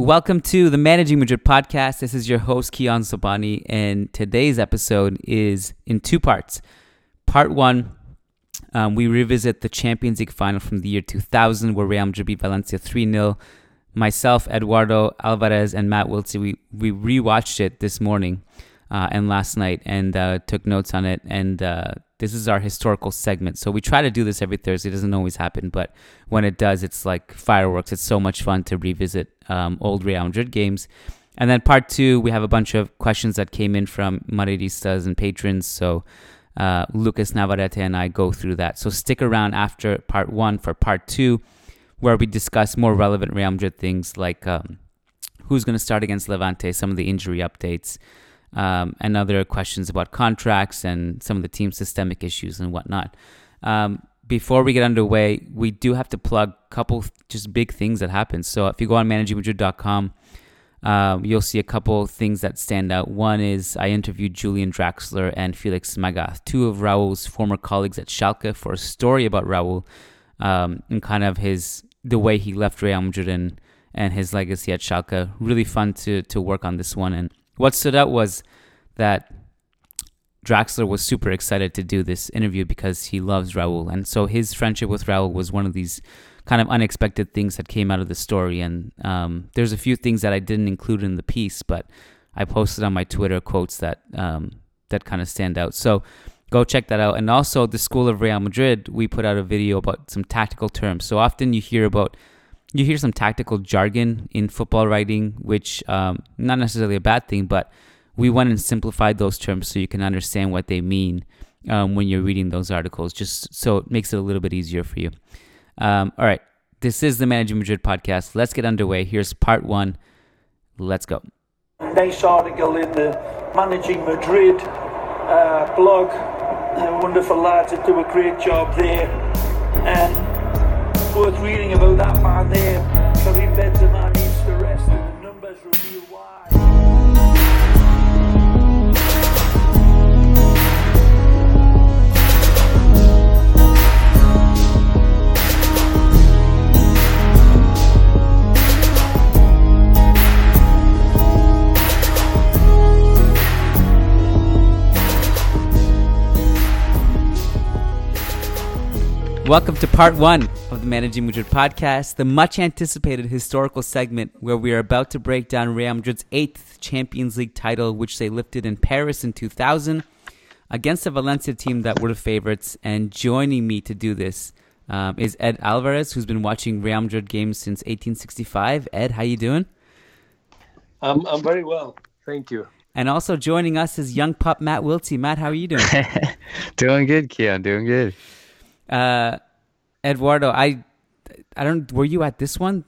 Welcome to the Managing Madrid podcast. This is your host, Kian Sobhani, and today's episode is in two parts. Part one, um, we revisit the Champions League final from the year 2000, where Real Madrid beat Valencia 3 0. Myself, Eduardo Alvarez, and Matt Wiltsey, we, we rewatched it this morning uh, and last night and uh, took notes on it. And uh, this is our historical segment. So we try to do this every Thursday. It doesn't always happen, but when it does, it's like fireworks. It's so much fun to revisit um, old Real Madrid games. And then part two, we have a bunch of questions that came in from Madridistas and patrons. So uh, Lucas Navarrete and I go through that. So stick around after part one for part two, where we discuss more relevant Real Madrid things like um, who's going to start against Levante, some of the injury updates, um, and other questions about contracts and some of the team systemic issues and whatnot. Um, before we get underway, we do have to plug a couple just big things that happen. So if you go on managingmadrid.com, uh, you'll see a couple things that stand out. One is I interviewed Julian Draxler and Felix Magath, two of Raul's former colleagues at Schalke, for a story about Raul um, and kind of his the way he left Real Madrid and, and his legacy at Schalke. Really fun to to work on this one and what stood out was that Draxler was super excited to do this interview because he loves Raul. And so his friendship with Raul was one of these kind of unexpected things that came out of the story. And um, there's a few things that I didn't include in the piece, but I posted on my Twitter quotes that um, that kind of stand out. So go check that out. And also, the School of Real Madrid, we put out a video about some tactical terms. So often you hear about you hear some tactical jargon in football writing, which um, not necessarily a bad thing, but we went and simplified those terms so you can understand what they mean um, when you're reading those articles, just so it makes it a little bit easier for you. Um, all right, this is the Managing Madrid podcast. Let's get underway. Here's part one. Let's go. Nice article in the Managing Madrid uh, blog. Uh, wonderful lads that do a great job there. And worth reading about that man there. Karim Benzema Welcome to part one of the Managing Madrid podcast, the much anticipated historical segment where we are about to break down Real Madrid's eighth Champions League title, which they lifted in Paris in 2000 against a Valencia team that were the favorites. And joining me to do this um, is Ed Alvarez, who's been watching Real Madrid games since 1865. Ed, how you doing? I'm I'm very well, thank you. And also joining us is young pup Matt Wiltsey. Matt, how are you doing? doing good, Kian. Doing good. Uh, Eduardo, I, I don't. Were you at this one?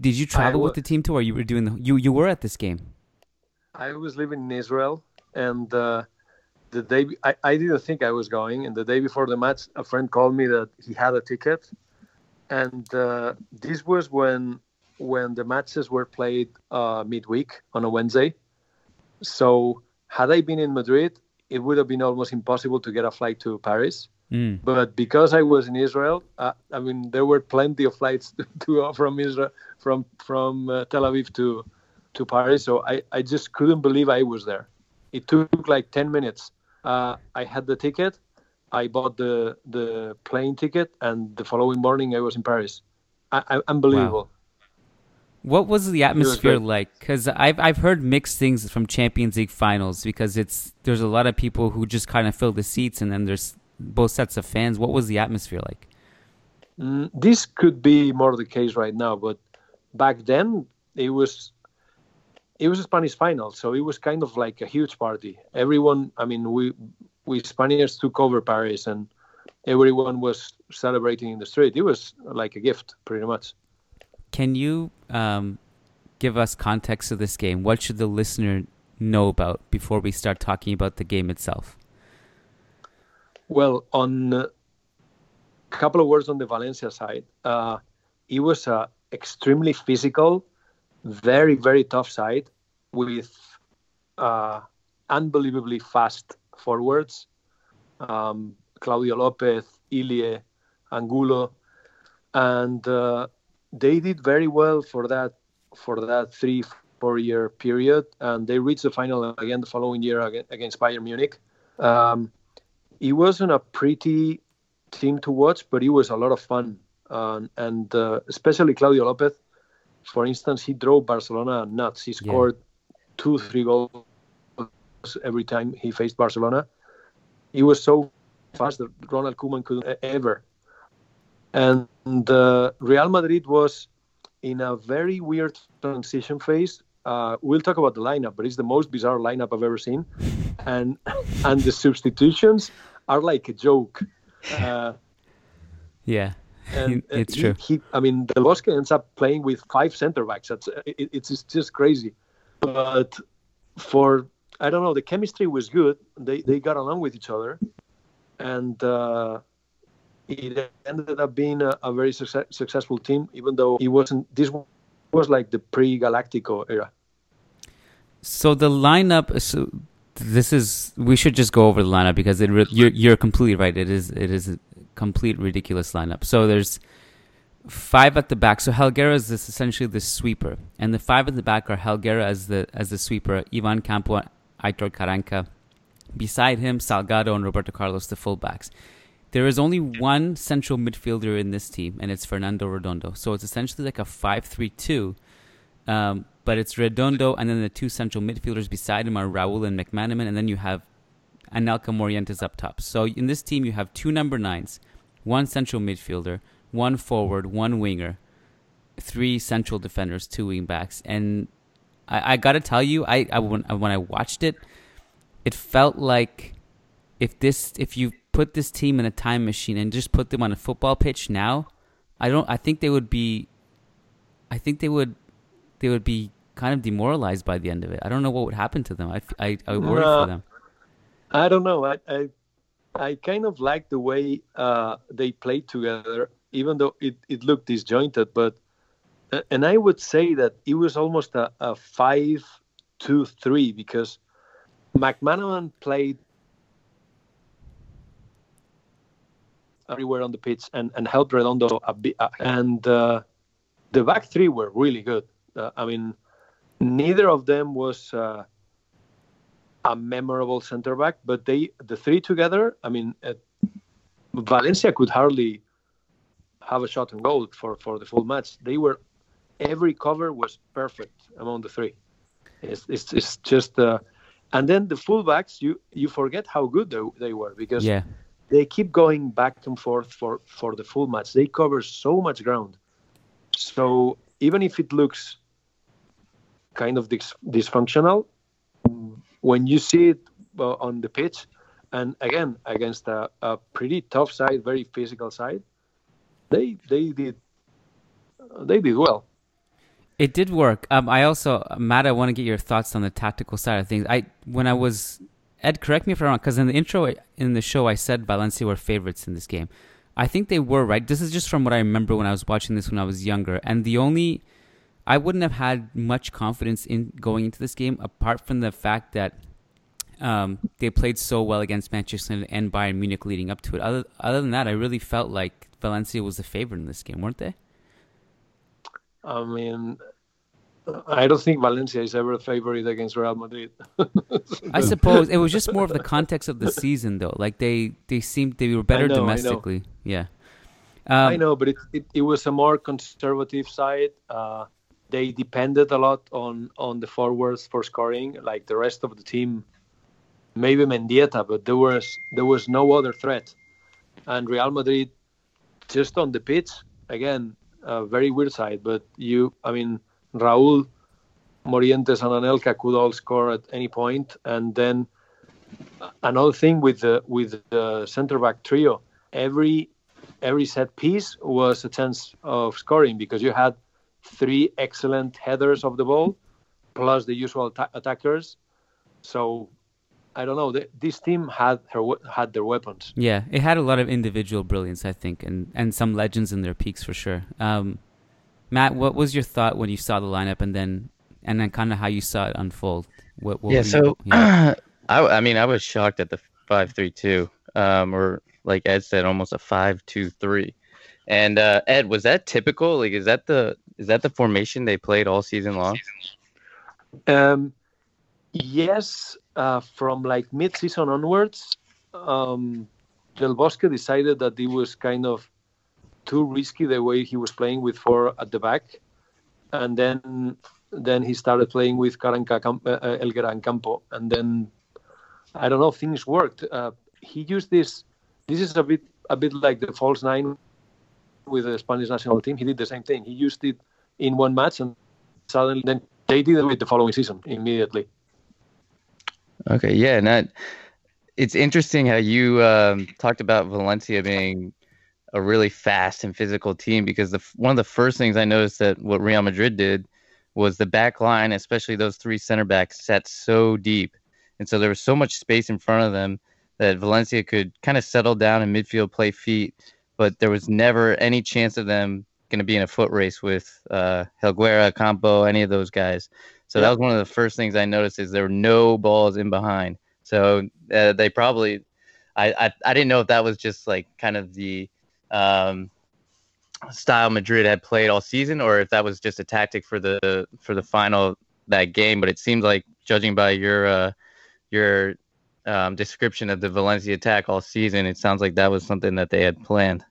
Did you travel with the team too, or you were doing the? You you were at this game. I was living in Israel, and uh, the day I, I didn't think I was going, and the day before the match, a friend called me that he had a ticket, and uh, this was when when the matches were played uh, midweek on a Wednesday. So had I been in Madrid, it would have been almost impossible to get a flight to Paris. Mm. But because I was in Israel, uh, I mean, there were plenty of flights to, to from Israel, from from uh, Tel Aviv to to Paris. So I, I just couldn't believe I was there. It took like ten minutes. Uh, I had the ticket, I bought the the plane ticket, and the following morning I was in Paris. I, I, unbelievable. What was the atmosphere like? Because I've I've heard mixed things from Champions League finals because it's there's a lot of people who just kind of fill the seats, and then there's both sets of fans. What was the atmosphere like? Mm, this could be more the case right now, but back then it was it was a Spanish final, so it was kind of like a huge party. Everyone, I mean, we we Spaniards took over Paris, and everyone was celebrating in the street. It was like a gift, pretty much. Can you um, give us context of this game? What should the listener know about before we start talking about the game itself? Well, on a couple of words on the Valencia side, uh, it was a extremely physical, very very tough side with uh, unbelievably fast forwards. Um, Claudio Lopez, Ilie, Angulo, and uh, they did very well for that for that three four year period, and they reached the final again the following year against Bayern Munich. Um, it wasn't a pretty team to watch, but it was a lot of fun, um, and uh, especially Claudio Lopez. For instance, he drove Barcelona nuts. He scored yeah. two, three goals every time he faced Barcelona. He was so fast that Ronald Koeman couldn't ever. And uh, Real Madrid was in a very weird transition phase. Uh, we'll talk about the lineup, but it's the most bizarre lineup I've ever seen, and and the substitutions are like a joke. Uh, yeah, and it's he, true. He, I mean, Del Bosque ends up playing with five center backs. That's it, it's just crazy. But for I don't know, the chemistry was good. They they got along with each other, and uh, it ended up being a, a very success, successful team. Even though it wasn't, this was like the pre-Galactico era. So the lineup. So this is we should just go over the lineup because it you're you're completely right. It is it is a complete ridiculous lineup. So there's five at the back. So Helguera is this essentially the sweeper, and the five at the back are Helguera as the as the sweeper, Ivan Campo, Aitor Karanka. Beside him, Salgado and Roberto Carlos, the fullbacks. There is only one central midfielder in this team, and it's Fernando Redondo. So it's essentially like a 5 3 2. Um, but it's Redondo, and then the two central midfielders beside him are Raul and McManaman, and then you have Anelka Morientes up top. So in this team, you have two number nines, one central midfielder, one forward, one winger, three central defenders, two wing backs. And I, I got to tell you, I, I when, when I watched it, it felt like if this if you put this team in a time machine and just put them on a football pitch now, I don't. I think they would be. I think they would. They would be kind of demoralized by the end of it. I don't know what would happen to them. I, I, I worry for them. I don't know. I, I, I kind of like the way uh, they played together, even though it, it looked disjointed. But uh, and I would say that it was almost a, a five, two, three because McManaman played everywhere on the pitch and, and helped Redondo a bit. Uh, and uh, the back three were really good. Uh, I mean, neither of them was uh, a memorable center back, but they the three together. I mean, uh, Valencia could hardly have a shot on goal for for the full match. They were every cover was perfect among the three. It's it's, it's just. Uh, and then the fullbacks, you you forget how good they, they were because yeah they keep going back and forth for for the full match. They cover so much ground. So even if it looks kind of dis- dysfunctional, when you see it uh, on the pitch, and again against a, a, pretty tough side, very physical side, they they did they did well. It did work. Um, I also, Matt, I want to get your thoughts on the tactical side of things. I when I was Ed, correct me if I'm wrong, because in the intro in the show I said Valencia were favorites in this game. I think they were right. This is just from what I remember when I was watching this when I was younger, and the only I wouldn't have had much confidence in going into this game apart from the fact that um, they played so well against Manchester and Bayern Munich leading up to it. Other other than that, I really felt like Valencia was the favorite in this game, weren't they? I mean, I don't think Valencia is ever a favorite against Real Madrid. I suppose it was just more of the context of the season, though. Like they they seemed they were better know, domestically. Yeah, um, I know, but it, it, it was a more conservative side. Uh, they depended a lot on on the forwards for scoring, like the rest of the team. Maybe Mendieta, but there was there was no other threat, and Real Madrid, just on the pitch again, a very weird side. But you, I mean Raul, Morientes, and Anelka could all score at any point. And then another thing with the with the centre back trio, every every set piece was a chance of scoring because you had three excellent headers of the ball, plus the usual ta- attackers. So I don't know. this team had her had their weapons. Yeah, it had a lot of individual brilliance, I think, and and some legends in their peaks for sure. Um, Matt, what was your thought when you saw the lineup, and then and then kind of how you saw it unfold? What, what yeah, so yeah. I I mean I was shocked at the five three two, um, or like Ed said, almost a five two three. And uh, Ed, was that typical? Like, is that the Is that the formation they played all season long? Um, yes, uh, from like mid-season onwards, um, Del Bosque decided that it was kind of too risky the way he was playing with four at the back, and then then he started playing with Karanka Camp- uh, Helguera and Campo, and then I don't know things worked. Uh, he used this. This is a bit a bit like the false nine with the Spanish national team. He did the same thing. He used it in one match, and suddenly then they did it the following season immediately. Okay, yeah, and that it's interesting how you um, talked about Valencia being a really fast and physical team because the one of the first things I noticed that what Real Madrid did was the back line, especially those three center backs, set so deep, and so there was so much space in front of them that Valencia could kind of settle down in midfield, play feet, but there was never any chance of them going to be in a foot race with uh, Helguera, Campo, any of those guys. So that was one of the first things I noticed is there were no balls in behind. So uh, they probably, I, I, I didn't know if that was just like kind of the um, style Madrid had played all season, or if that was just a tactic for the for the final that game. But it seems like, judging by your uh, your um, description of the Valencia attack all season, it sounds like that was something that they had planned.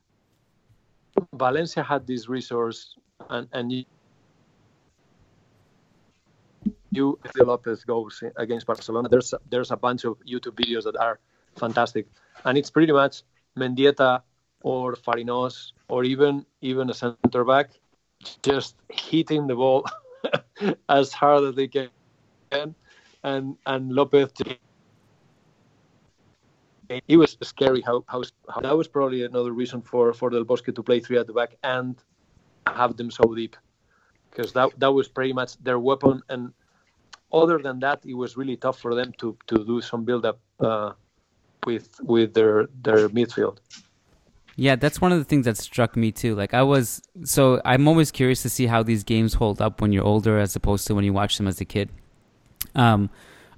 Valencia had this resource, and and you, you if Lopez goes against Barcelona, there's there's a bunch of YouTube videos that are fantastic, and it's pretty much Mendieta or Farinos or even even a center back just hitting the ball as hard as they can, and and Lopez it was scary how, how, how, that was probably another reason for for Del Bosque to play three at the back and have them so deep. Because that that was pretty much their weapon. And other than that it was really tough for them to to do some build up uh, with with their their midfield yeah that's one of the things that struck me too like i was so i'm always curious to see how these games hold up when you're older as opposed to when you watch them as a kid um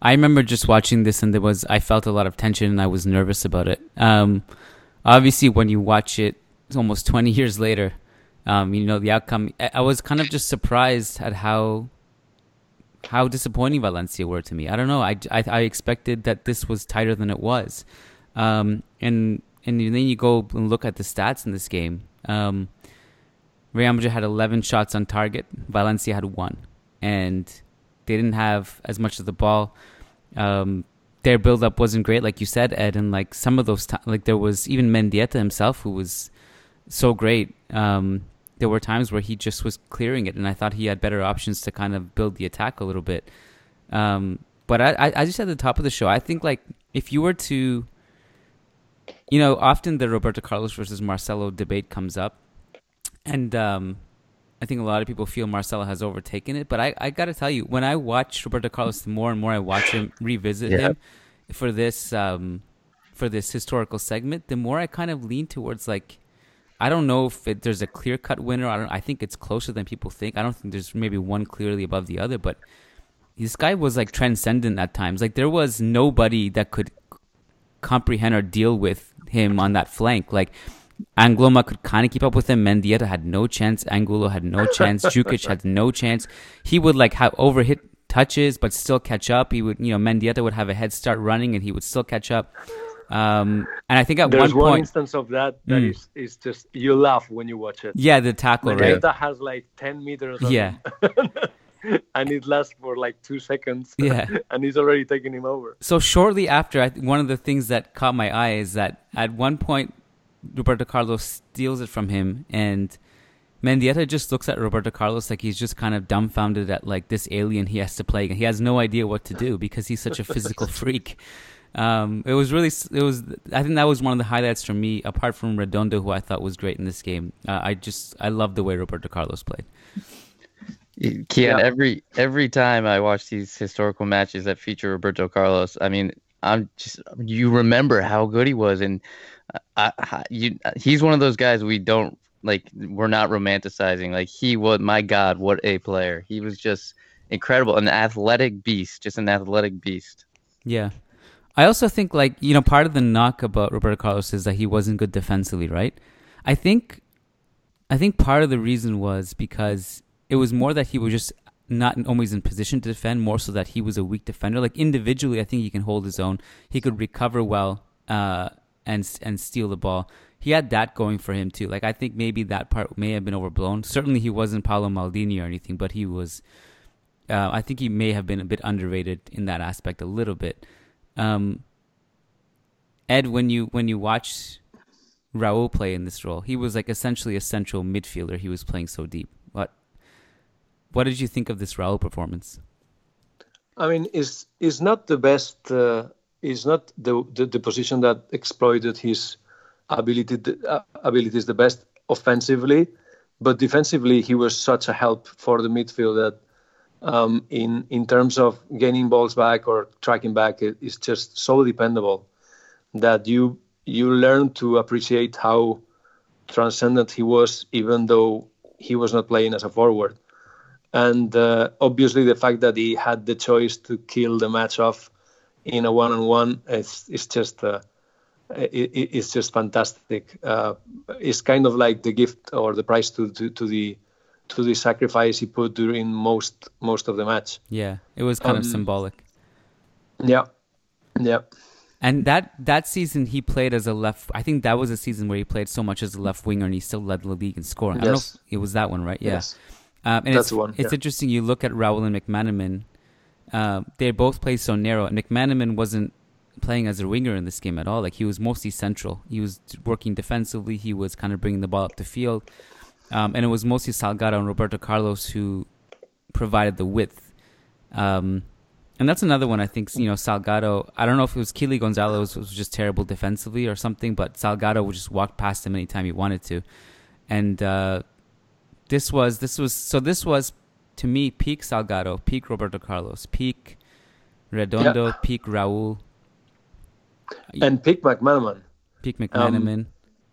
I remember just watching this and there was I felt a lot of tension and I was nervous about it. Um, obviously, when you watch it almost 20 years later, um, you know the outcome. I, was kind of just surprised at how how disappointing Valencia were to me. I don't know. I, I, I expected that this was tighter than it was, um, and and then you go and look at the stats in this game. Um, Real Madrid had 11 shots on target. Valencia had one, and they didn't have as much of the ball. Um, their build up wasn't great, like you said, Ed. And like some of those, t- like there was even Mendieta himself who was so great. Um, there were times where he just was clearing it, and I thought he had better options to kind of build the attack a little bit. Um, but I, I, I just at the top of the show, I think like if you were to, you know, often the Roberto Carlos versus Marcelo debate comes up, and um, I think a lot of people feel Marcelo has overtaken it, but I, I got to tell you, when I watch Roberto Carlos, the more and more I watch him revisit yeah. him for this um, for this historical segment, the more I kind of lean towards like I don't know if it, there's a clear cut winner. I don't. I think it's closer than people think. I don't think there's maybe one clearly above the other, but this guy was like transcendent at times. Like there was nobody that could comprehend or deal with him on that flank. Like Angloma could kind of keep up with him. Mendieta had no chance. Angulo had no chance. Djukic had no chance. He would like have overhit touches, but still catch up. He would, you know, Mendieta would have a head start running, and he would still catch up. Um, and I think at one point There's one point, one instance of that that mm. is, is just you laugh when you watch it. Yeah, the tackle, Mendieta right? has like ten meters. Yeah. and it lasts for like two seconds. Yeah, and he's already taking him over. So shortly after, I, one of the things that caught my eye is that at one point Roberto Carlos steals it from him, and Mendieta just looks at Roberto Carlos like he's just kind of dumbfounded at like this alien he has to play. He has no idea what to do because he's such a physical freak. Um, it was really, it was. I think that was one of the highlights for me. Apart from Redondo, who I thought was great in this game, uh, I just I love the way Roberto Carlos played. Kian, yeah. every every time I watch these historical matches that feature Roberto Carlos, I mean, I'm just you remember how good he was, and I, I, you, he's one of those guys we don't like. We're not romanticizing. Like he was, my God, what a player! He was just incredible, an athletic beast, just an athletic beast. Yeah, I also think like you know part of the knock about Roberto Carlos is that he wasn't good defensively, right? I think, I think part of the reason was because it was more that he was just not always in position to defend, more so that he was a weak defender. Like individually, I think he can hold his own. He could recover well uh, and and steal the ball. He had that going for him too. Like I think maybe that part may have been overblown. Certainly, he wasn't Paolo Maldini or anything, but he was. Uh, I think he may have been a bit underrated in that aspect a little bit. Um, Ed, when you when you watch Raul play in this role, he was like essentially a central midfielder. He was playing so deep. What did you think of this Raul performance? I mean, is is not the best. Uh, is not the, the, the position that exploited his ability uh, abilities the best offensively, but defensively he was such a help for the midfield that um, in in terms of gaining balls back or tracking back, it, it's just so dependable that you you learn to appreciate how transcendent he was, even though he was not playing as a forward. And uh, obviously, the fact that he had the choice to kill the match off in a one-on-one is is just uh, it, it's just fantastic. Uh, it's kind of like the gift or the price to, to, to the to the sacrifice he put during most most of the match. Yeah, it was kind um, of symbolic. Yeah, yeah. And that that season he played as a left. I think that was a season where he played so much as a left winger, and he still led the league in scoring. Yes. I don't know it was that one, right? Yeah. Yes. Um, and That's it's, the one. It's yeah. interesting. You look at Raul and McManaman. Uh, they both play so narrow. And McManaman wasn't playing as a winger in this game at all. Like he was mostly central. He was working defensively. He was kind of bringing the ball up the field, um, and it was mostly Salgado and Roberto Carlos who provided the width. Um, and that's another one I think, you know, Salgado, I don't know if it was Kili Gonzalez was just terrible defensively or something, but Salgado would just walk past him anytime he wanted to. And uh, this was, this was, so this was, to me, peak Salgado, peak Roberto Carlos, peak Redondo, yeah. peak Raul. And peak McManaman. Peak McManaman. Um,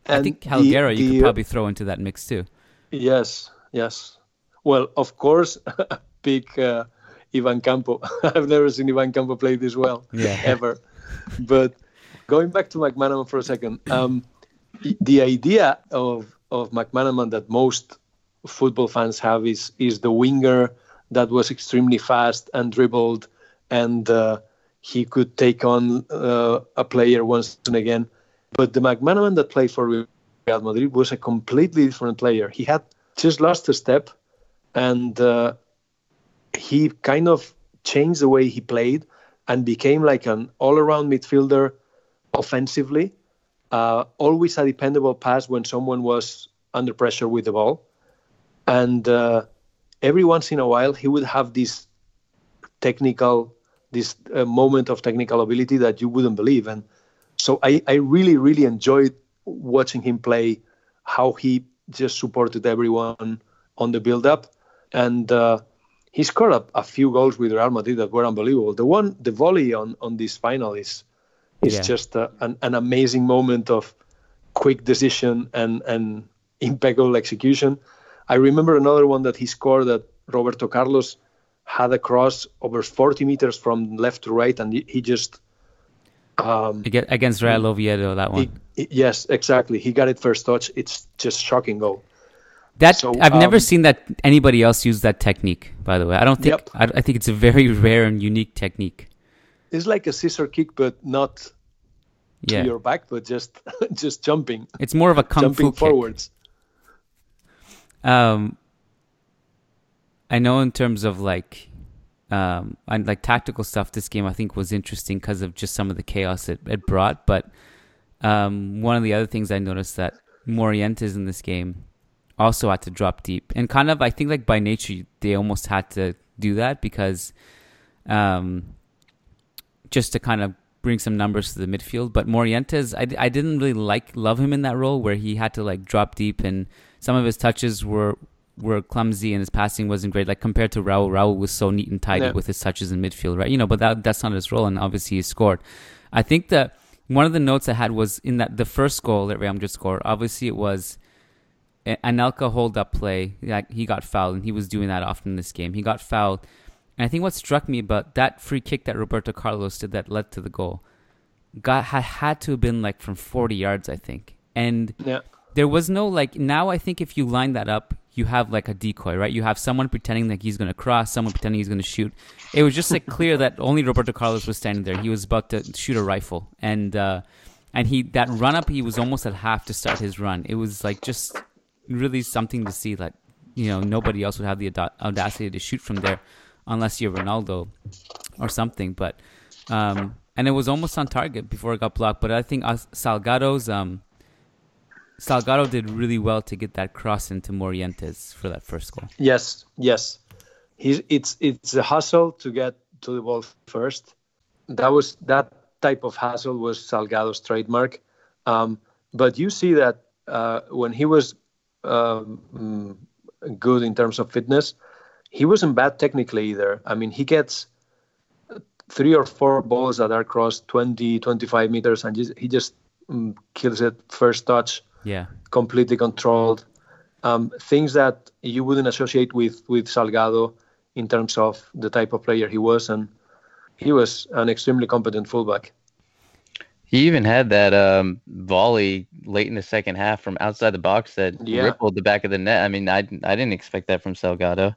I think Helguera the, you could probably throw into that mix too. Yes, yes. Well, of course, peak uh, Ivan Campo. I've never seen Ivan Campo play this well, yeah. ever. But going back to McManaman for a second, um, the idea of of McManaman that most football fans have is is the winger that was extremely fast and dribbled, and uh, he could take on uh, a player once and again. But the McManaman that played for Real Madrid was a completely different player. He had just lost a step, and uh, he kind of changed the way he played and became like an all-around midfielder offensively. Uh, always a dependable pass when someone was under pressure with the ball, and uh, every once in a while he would have this technical, this uh, moment of technical ability that you wouldn't believe. And so I, I really, really enjoyed watching him play, how he just supported everyone on the build-up, and uh, he scored a, a, few goals with Real Madrid that were unbelievable. The one, the volley on on this final is is yeah. just a, an, an amazing moment of quick decision and and impeccable execution. I remember another one that he scored that Roberto Carlos had a cross over 40 meters from left to right, and he, just um, against Real Oviedo that one. He, he, yes, exactly. He got it first touch. It's just shocking goal. That so, I've um, never seen that anybody else use that technique. By the way, I don't think yep. I, I, think it's a very rare and unique technique. It's like a scissor kick, but not yeah. to your back, but just just jumping. It's more of a kung jumping fu forwards. Um, I know in terms of like, um, and like tactical stuff. This game I think was interesting because of just some of the chaos it, it brought. But um, one of the other things I noticed that Morientes in this game also had to drop deep. And kind of, I think like by nature, they almost had to do that because um, just to kind of bring some numbers to the midfield. But Morientes, I, I didn't really like love him in that role where he had to like drop deep and some of his touches were were clumsy and his passing wasn't great. Like compared to Raul, Raul was so neat and tidy yeah. with his touches in midfield, right? You know, but that that's not his role, and obviously he scored. I think that one of the notes I had was in that the first goal that Real Madrid scored. Obviously, it was Anelka hold up play. Like he got fouled, and he was doing that often in this game. He got fouled, and I think what struck me about that free kick that Roberto Carlos did that led to the goal, got had had to have been like from 40 yards, I think. And yeah. There was no like now I think if you line that up, you have like a decoy, right? You have someone pretending like he's gonna cross, someone pretending he's gonna shoot. It was just like clear that only Roberto Carlos was standing there. He was about to shoot a rifle, and uh, and he that run up, he was almost at half to start his run. It was like just really something to see. Like you know, nobody else would have the audacity to shoot from there, unless you're Ronaldo or something. But um, and it was almost on target before it got blocked. But I think Salgado's um, Salgado did really well to get that cross into Morientes for that first goal. Yes, yes. It's it's a hustle to get to the ball first. That was that type of hustle was Salgado's trademark. Um, but you see that uh, when he was um, good in terms of fitness, he wasn't bad technically either. I mean, he gets three or four balls that are crossed 20, 25 meters, and he just um, kills it first touch yeah completely controlled um, things that you wouldn't associate with with Salgado in terms of the type of player he was and he was an extremely competent fullback he even had that um, volley late in the second half from outside the box that yeah. rippled the back of the net. I mean, I, I didn't expect that from Salgado.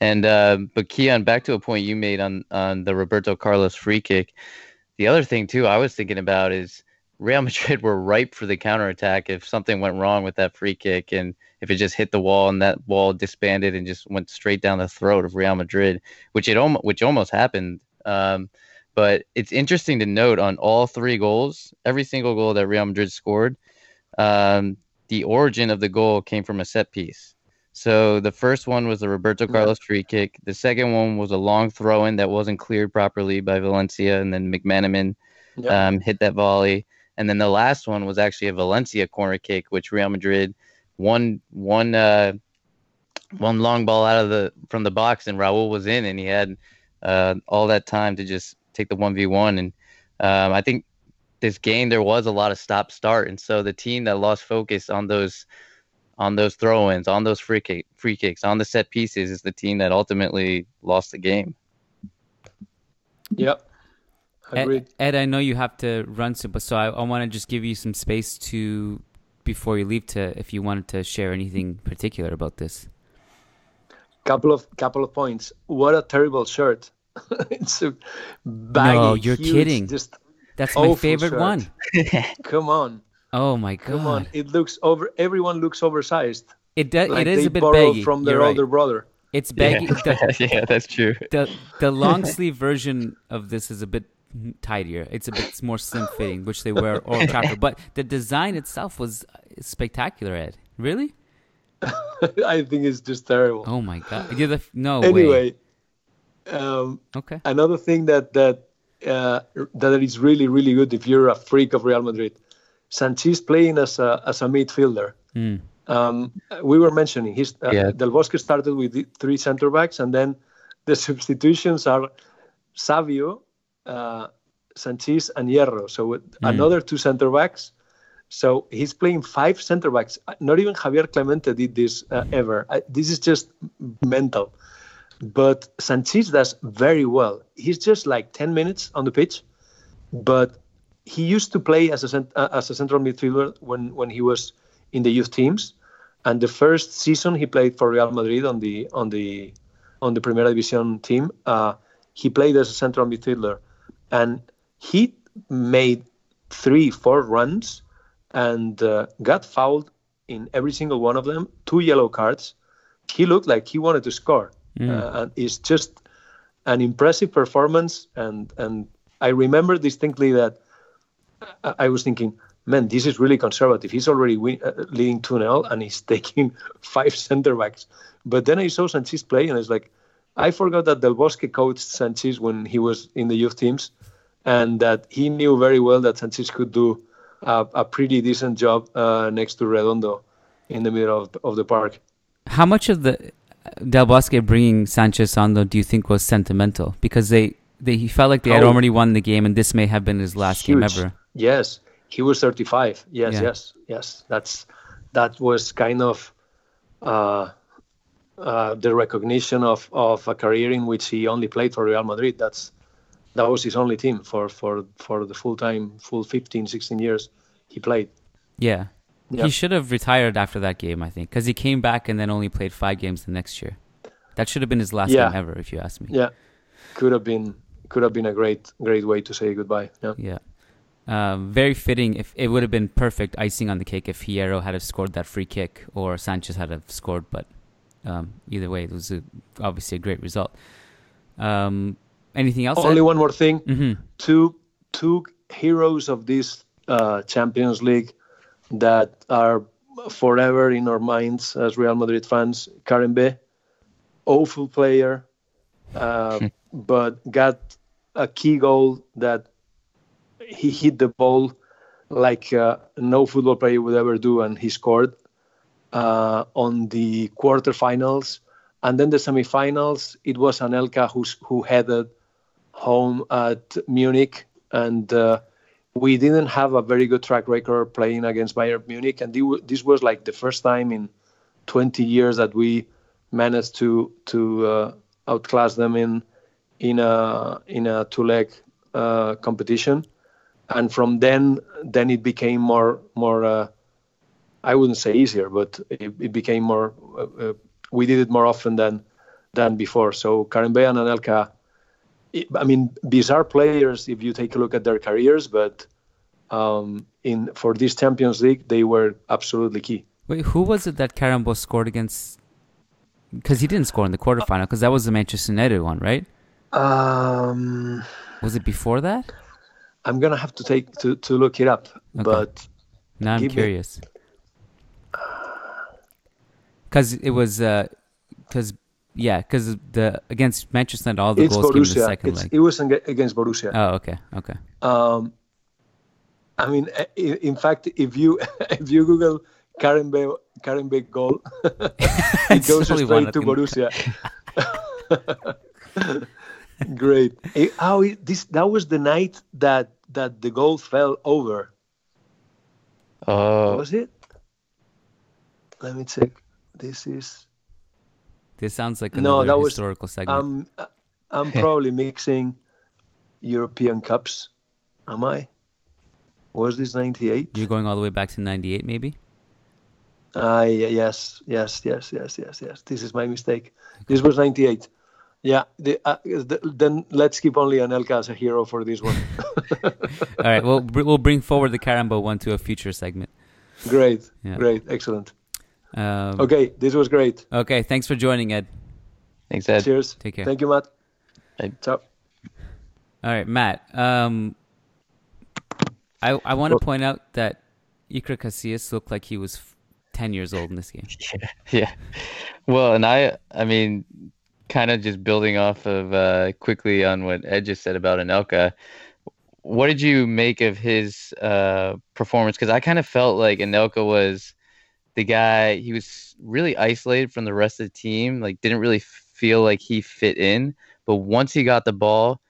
And uh, but Kian, back to a point you made on on the Roberto Carlos free kick. The other thing too, I was thinking about is Real Madrid were ripe for the counterattack if something went wrong with that free kick and if it just hit the wall and that wall disbanded and just went straight down the throat of Real Madrid, which it almost which almost happened. Um, but it's interesting to note on all three goals, every single goal that Real Madrid scored, um, the origin of the goal came from a set piece. So the first one was the Roberto Carlos free kick. The second one was a long throw in that wasn't cleared properly by Valencia, and then McManaman um, hit that volley. And then the last one was actually a Valencia corner kick, which Real Madrid won one uh, one long ball out of the from the box, and Raul was in, and he had uh, all that time to just take the one v one. And um, I think this game there was a lot of stop start, and so the team that lost focus on those on those throw-ins, on those free kick, free kicks, on the set pieces is the team that ultimately lost the game. Yep. Ed, Ed, I know you have to run soon, but so I, I want to just give you some space to before you leave to if you wanted to share anything particular about this. Couple of couple of points. What a terrible shirt! it's a baggy, No, you're huge, kidding. Just That's my favorite shirt. one. Come on. Oh my god. Come on. It looks over. Everyone looks oversized. It does. Like it is a bit baggy from their you're older right. brother. It's baggy. Yeah. The, yeah, that's true. the the long sleeve version of this is a bit tidier. It's a bit more slim fitting, which they wear Old Trafford. But the design itself was spectacular. Ed, really? I think it's just terrible. Oh my god! You're the no anyway, way. um, Okay. another thing that that uh, that is really really good if you're a freak of Real Madrid, Sanchez playing as a as a midfielder. Mm. Um, we were mentioning his uh, Yeah. Del Bosque started with the three center backs, and then the substitutions are Savio, uh, Sanchez, and Hierro. So with another two center backs. So he's playing five center backs. Uh, Not even Javier Clemente did this uh, ever. I, this is just mental. But Sanchez does very well. He's just like 10 minutes on the pitch, but he used to play as a cent- uh, as a central midfielder when when he was in the youth teams. And the first season he played for Real Madrid on the on the on the Primera División team, uh, he played as a central midfielder, and he made three four runs and uh, got fouled in every single one of them. Two yellow cards. He looked like he wanted to score, uh, and it's just an impressive performance. And and I remember distinctly that I, I was thinking, man, this is really conservative. He's already win, uh, leading 2 0 and he's taking five center backs. But then I saw Sanchez play and it's like, I forgot that Del Bosque coached Sanchez when he was in the youth teams and that he knew very well that Sanchez could do a, a pretty decent job uh, next to Redondo in the middle of, of the park. How much of the Del Bosque bringing Sanchez on though do you think was sentimental? Because they, they he felt like they had Oh. already won the game and this may have been his last game ever. Yes, he was 35. Yes, Yeah. yes, yes. That's that was kind of uh, uh, the recognition of, of a career in which he only played for Real Madrid. That's that was his only team for for for the full time, full 15, 16 years he played. Yeah. He should have retired after that game, I think, because he came back and then only played five games the next year. That should have been his last Yeah. game ever, if you ask me. Yeah, could have been could have been a great great way to say goodbye. Yeah. Yeah. Um, very fitting. If it would have been perfect icing on the cake if Hierro had have scored that free kick or Sanchez had have scored, but um, either way, it was a, obviously a great result. Um, anything else? Only one more thing. hmm two two heroes of this uh, Champions League that are forever in our minds as Real Madrid fans. Karembeu, awful player, uh, but got a key goal that he hit the ball like uh, no football player would ever do, and he scored uh, on the quarterfinals. And then the semifinals, it was Anelka who's, who headed home at Munich, and uh, we didn't have a very good track record playing against Bayern Munich, and this was like the first time in 20 years that we managed to to uh, outclass them in in a in a two leg uh, competition, and from then then it became more more. Uh, I wouldn't say easier, but it, it became more. Uh, uh, we did it more often than than before. So Karembeu and Anelka I mean, bizarre players if you take a look at their careers, but um, in for this Champions League, they were absolutely key. Wait, who was it that Karembeu scored against? Because he didn't score in the quarterfinal, because that was the Manchester United one, right? Um, Was it before that? I'm gonna have to take to, to look it up, Okay. but Now I'm Give me- curious. Because it was, because yeah, because the against Manchester United, all the it's goals came in the second It's, leg. it was against Borussia. Oh, okay, okay. Um, I mean, in fact, if you if you Google Karembeu Karen Bey goal, it goes only one straight to Borussia. Great. Eh, Oh, it- this that was the night that that the goal fell over. Oh, Was it? Let me check. This is. This sounds like No, another that was- historical segment. I'm I'm probably mixing European cups. Am I? Was this '98? You're going all the way back to '98, maybe. Ah, yeah, yes, yes, yes, yes, yes, yes. This is my mistake. This was 98. Yeah, the, uh, the, then let's keep only Anelka as a hero for this one. All right, we'll we'll bring forward the Karembeu one to a future segment. great, Yeah. great, excellent. Um, Okay, this was great. Okay. Thanks for joining, Ed. thanks, Ed. Cheers. Take care. Thank you, Matt. Bye. Ciao. All right, Matt. Um, I I want to Well- point out that Iker Casillas looked like he was f- ten years old in this game. Yeah. Well, and I, I mean, kind of just building off of uh, quickly on what Ed just said about Anelka. What did you make of his uh, performance? Because I kind of felt like Anelka was the guy. He was really isolated from the rest of the team. Like, didn't really feel like he fit in. But once he got the ball,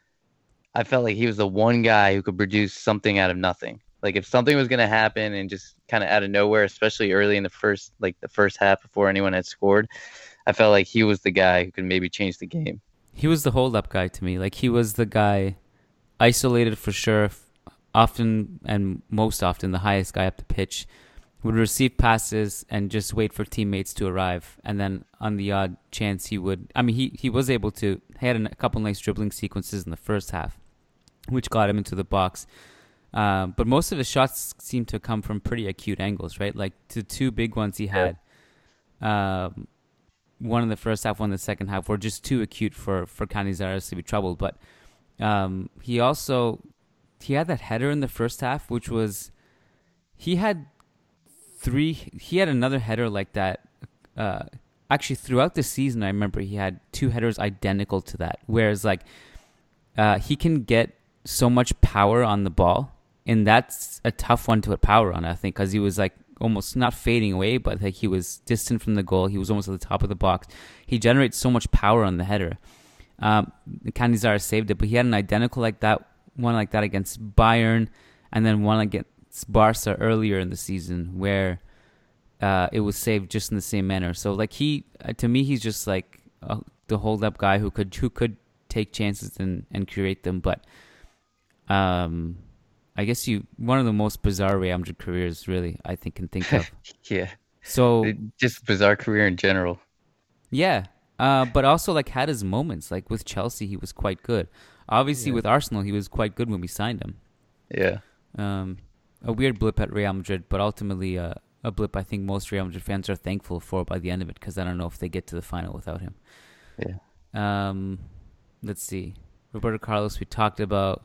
I felt like he was the one guy who could produce something out of nothing. Like if something was going to happen and just kind of out of nowhere, especially early in the first like the first half before anyone had scored, I felt like he was the guy who could maybe change the game. He was the hold up guy to me. Like he was the guy isolated for sure, often and most often the highest guy up the pitch, would receive passes and just wait for teammates to arrive, and then on the odd chance he would. I mean, he he was able to. He had a couple nice dribbling sequences in the first half, which got him into the box. Um, but most of his shots seemed to come from pretty acute angles, right? Like the two big ones he had. Um, one in the first half, one in the second half were just too acute for for Canizares to be troubled. But um, he also he had that header in the first half, which was he had three. He had another header like that. Uh, actually, throughout the season, I remember he had two headers identical to that. Whereas like uh, he can get so much power on the ball, and that's a tough one to put power on. I think because he was like almost not fading away, but like he was distant from the goal. He was almost at the top of the box. He generates so much power on the header. Um, saved it, but he had an identical like that one like that against Bayern, and then one against Barca earlier in the season where uh, it was saved just in the same manner. So like he, uh, to me, he's just like uh, the hold up guy who could who could take chances and and create them, but um, I guess you one of the most bizarre Real Madrid careers, really, I think can think of. yeah. So just bizarre career in general. yeah, uh, but also like had his moments. Like with Chelsea, he was quite good. Obviously, Yeah. with Arsenal, he was quite good when we signed him. Yeah. Um, a weird blip at Real Madrid, but ultimately uh, a blip I think most Real Madrid fans are thankful for by the end of it because I don't know if they get to the final without him. Yeah. Um, let's see. Roberto Carlos, we talked about.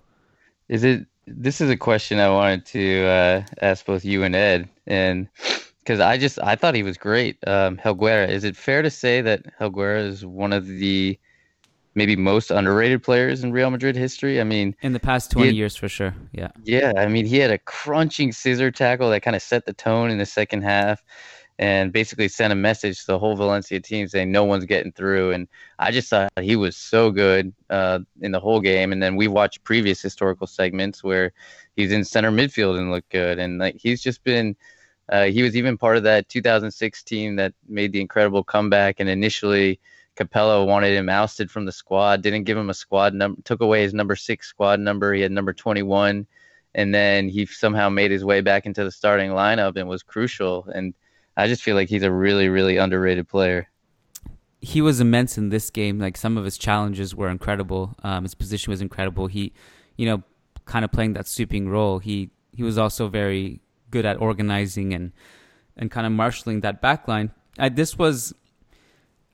Is it? This is a question I wanted to uh, ask both you and Ed, and because I just I thought he was great. Um, Helguera, is it fair to say that Helguera is one of the maybe most underrated players in Real Madrid history? I mean, In the past 20 Yeah. years, for sure. Yeah. yeah, I mean he had a crunching scissor tackle that kind of set the tone in the second half. And basically sent a message to the whole Valencia team saying no one's getting through. And I just thought he was so good uh, in the whole game. And then we watched previous historical segments where he's in center midfield and looked good. And like he's just been, uh, he was even part of that 2006 team that made the incredible comeback. And initially, Capello wanted him ousted from the squad, didn't give him a squad number, took away his number six squad number. He had number 21. And then he somehow made his way back into the starting lineup and was crucial. And I just feel like he's a really, really underrated player. he was immense in this game. Like some of his challenges were incredible. Um, his position was incredible. He, you know, kind of playing that sweeping role. He he was also very good at organizing and and kind of marshaling that back line. Uh, this was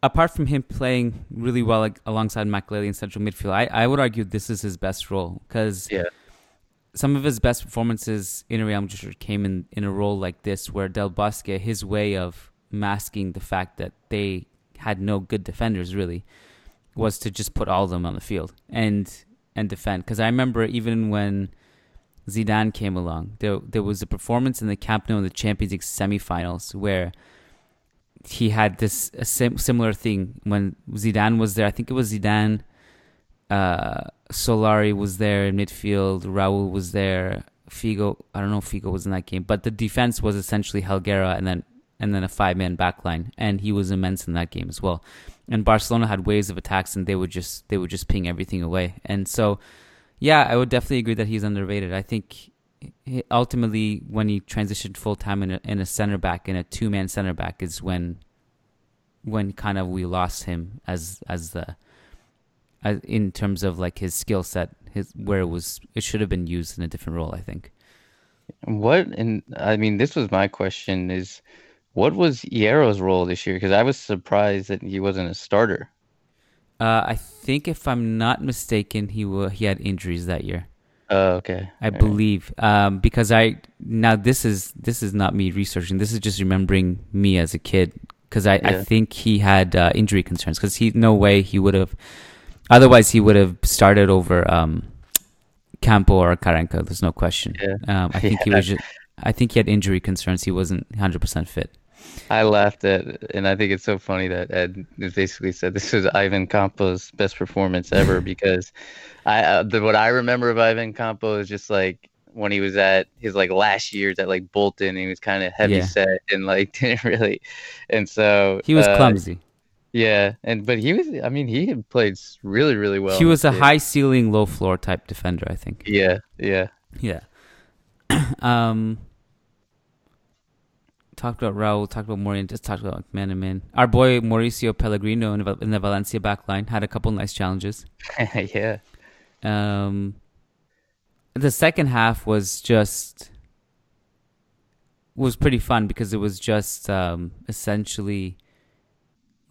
apart from him playing really well like, alongside Makelele in central midfield. I, I would argue this is his best role because Yeah. some of his best performances in Real Madrid came in, in a role like this, where Del Bosque, his way of masking the fact that they had no good defenders really, was to just put all of them on the field and and defend. Because I remember even when Zidane came along, there there was a performance in the Camp Nou in the Champions League semifinals where he had this sim- similar thing when Zidane was there. I think it was Zidane. Uh, Solari was there in midfield. Raul was there. Figo, I don't know if Figo was in that game, but the defense was essentially Helguera and then and then a five man backline, and he was immense in that game as well. And Barcelona had waves of attacks, and they would just they would just ping everything away. And so, yeah, I would definitely agree that he's underrated. I think ultimately when he transitioned full time in a, in a center back in a two man center back is when when kind of we lost him as as the as in terms of like his skill set his where it was it should have been used in a different role I think What and I mean, this was my question: is what was Hierro's role this year? Because I was surprised that he wasn't a starter. uh, I think if I'm not mistaken he he had injuries that year Oh, okay. I All right. believe um, because I now this is this is not me researching. This is just remembering me as a kid because I, I think he had uh, injury concerns because he no way he would have otherwise he would have started over um, Campo or Karanka. There's no question. Yeah. Um, I think he was just I think he had injury concerns. He wasn't 100 percent fit. I laughed at, and I think it's so funny that Ed basically said this was Ivan Campos' best performance ever because I uh, the, what I remember of Ivan Campos is just like when he was at his like last years at like Bolton, he was kind of heavy Yeah. set and like didn't really, and so He was uh, clumsy. Yeah, and but he was. I mean, he had played really, really well. he was a high ceiling, low floor type defender. I think. Yeah, yeah. Yeah. um. Talked about Raul, talked about Morian, just talked about McManaman. Our boy Mauricio Pellegrino in, the- in the Valencia back line had a couple nice challenges. yeah. Um, the second half was just was pretty fun because it was just um, essentially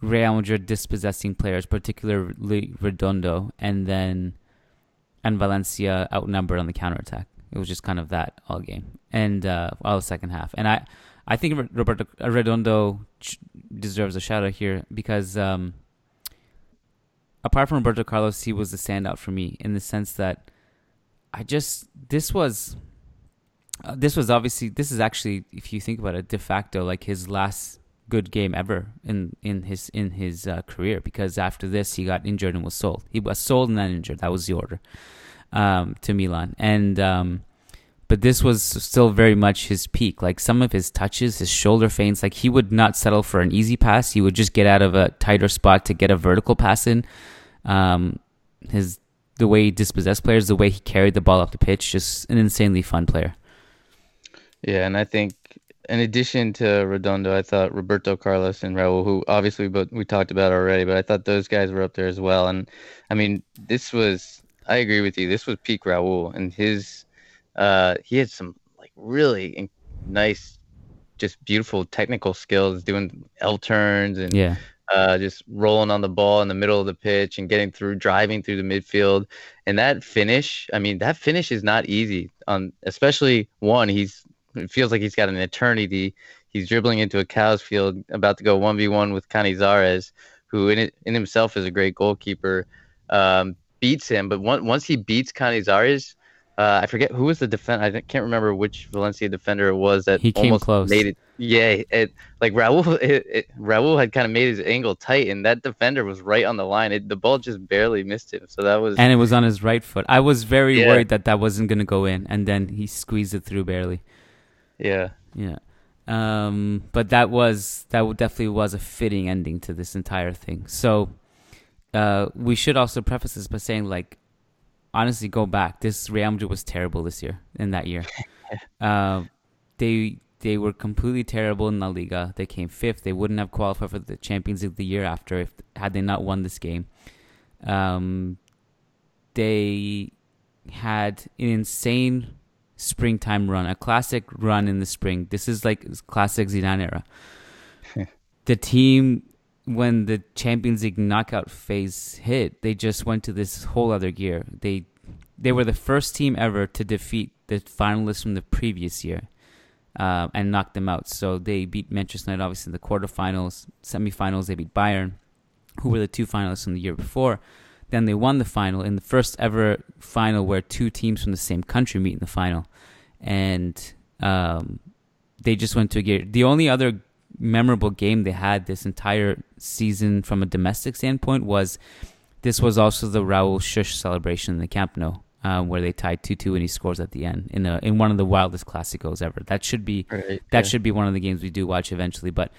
Real Madrid dispossessing players, particularly Redondo, and then and Valencia outnumbered on the counterattack. It was just kind of that all game and uh, all the second half. And I, I think Roberto Redondo deserves a shout out here because um, apart from Roberto Carlos, he was the standout for me in the sense that I just this was uh, this was obviously this is actually if you think about it de facto like his last good game ever in in his in his uh, career because after this he got injured and was sold. He was sold and then injured. That was the order um, to Milan and. Um, but this was still very much his peak. Like some of his touches, his shoulder feints, like he would not settle for an easy pass. He would just get out of a tighter spot to get a vertical pass in. Um, his the way he dispossessed players, the way he carried the ball up the pitch, just an insanely fun player. Yeah, and I think in addition to Redondo, I thought Roberto Carlos and Raul, who obviously but we talked about already, but I thought those guys were up there as well. And I mean, this was I agree with you. This was peak Raul, and his uh, he had some like really nice, just beautiful technical skills, doing L turns and Yeah. uh, just rolling on the ball in the middle of the pitch and getting through, driving through the midfield. And that finish, I mean, that finish is not easy. On especially one, he's it feels like he's got an eternity. He's dribbling into a cow's field, about to go one v one with Canizares, who in it, in himself is a great goalkeeper. Um, beats him, but one, once he beats Canizares, uh, I forget who was the defender. I can't remember which Valencia defender it was that He came close. made it. Yeah, it like Raul. It, it, Raul had kind of made his angle tight, and that defender was right on the line. It, the ball just barely missed him. So that was And it was on his right foot. I was very Yeah. worried that that wasn't going to go in, and then he squeezed it through barely. yeah, Yeah. Um, but that was that definitely was a fitting ending to this entire thing. So, uh, we should also preface this by saying, like, honestly, go back. This Real Madrid was terrible this year. In that year, uh, they they were completely terrible in La Liga. They came fifth. They wouldn't have qualified for the Champions League the year after if had they not won this game. Um, they had an insane springtime run, a classic run in the spring. This is like classic Zidane era. the team, when the Champions League knockout phase hit, they just went to this whole other gear. They they were the first team ever to defeat the finalists from the previous year uh, and knock them out. So they beat Manchester United, obviously, in the quarterfinals, semifinals. They beat Bayern, who were the two finalists from the year before. Then they won the final in the first ever final where two teams from the same country meet in the final, and um, they just went to a gear. The only other memorable game they had this entire season from a domestic standpoint was this was also the Raul Shush celebration in the Camp Nou, uh, where they tied two two and he scores at the end in a in one of the wildest classicos ever. That should be right. that yeah. should be one of the games we do watch eventually. But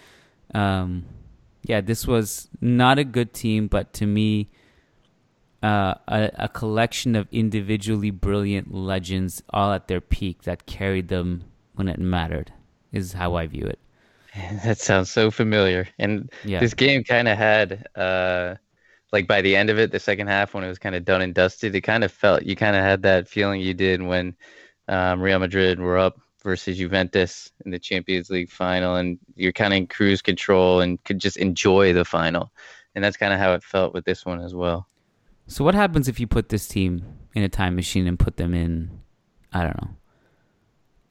um, yeah, this was not a good team, but to me, uh, a, a collection of individually brilliant legends, all at their peak, that carried them when it mattered, is how I view it. That sounds so familiar. And Yeah, this game kind of had, uh, like by the end of it, the second half when it was kind of done and dusted, it kind of felt you kind of had that feeling you did when um, Real Madrid were up versus Juventus in the Champions League final, and you're kind of in cruise control and could just enjoy the final. And that's kind of how it felt with this one as well. So what happens if you put this team in a time machine and put them in, I don't know,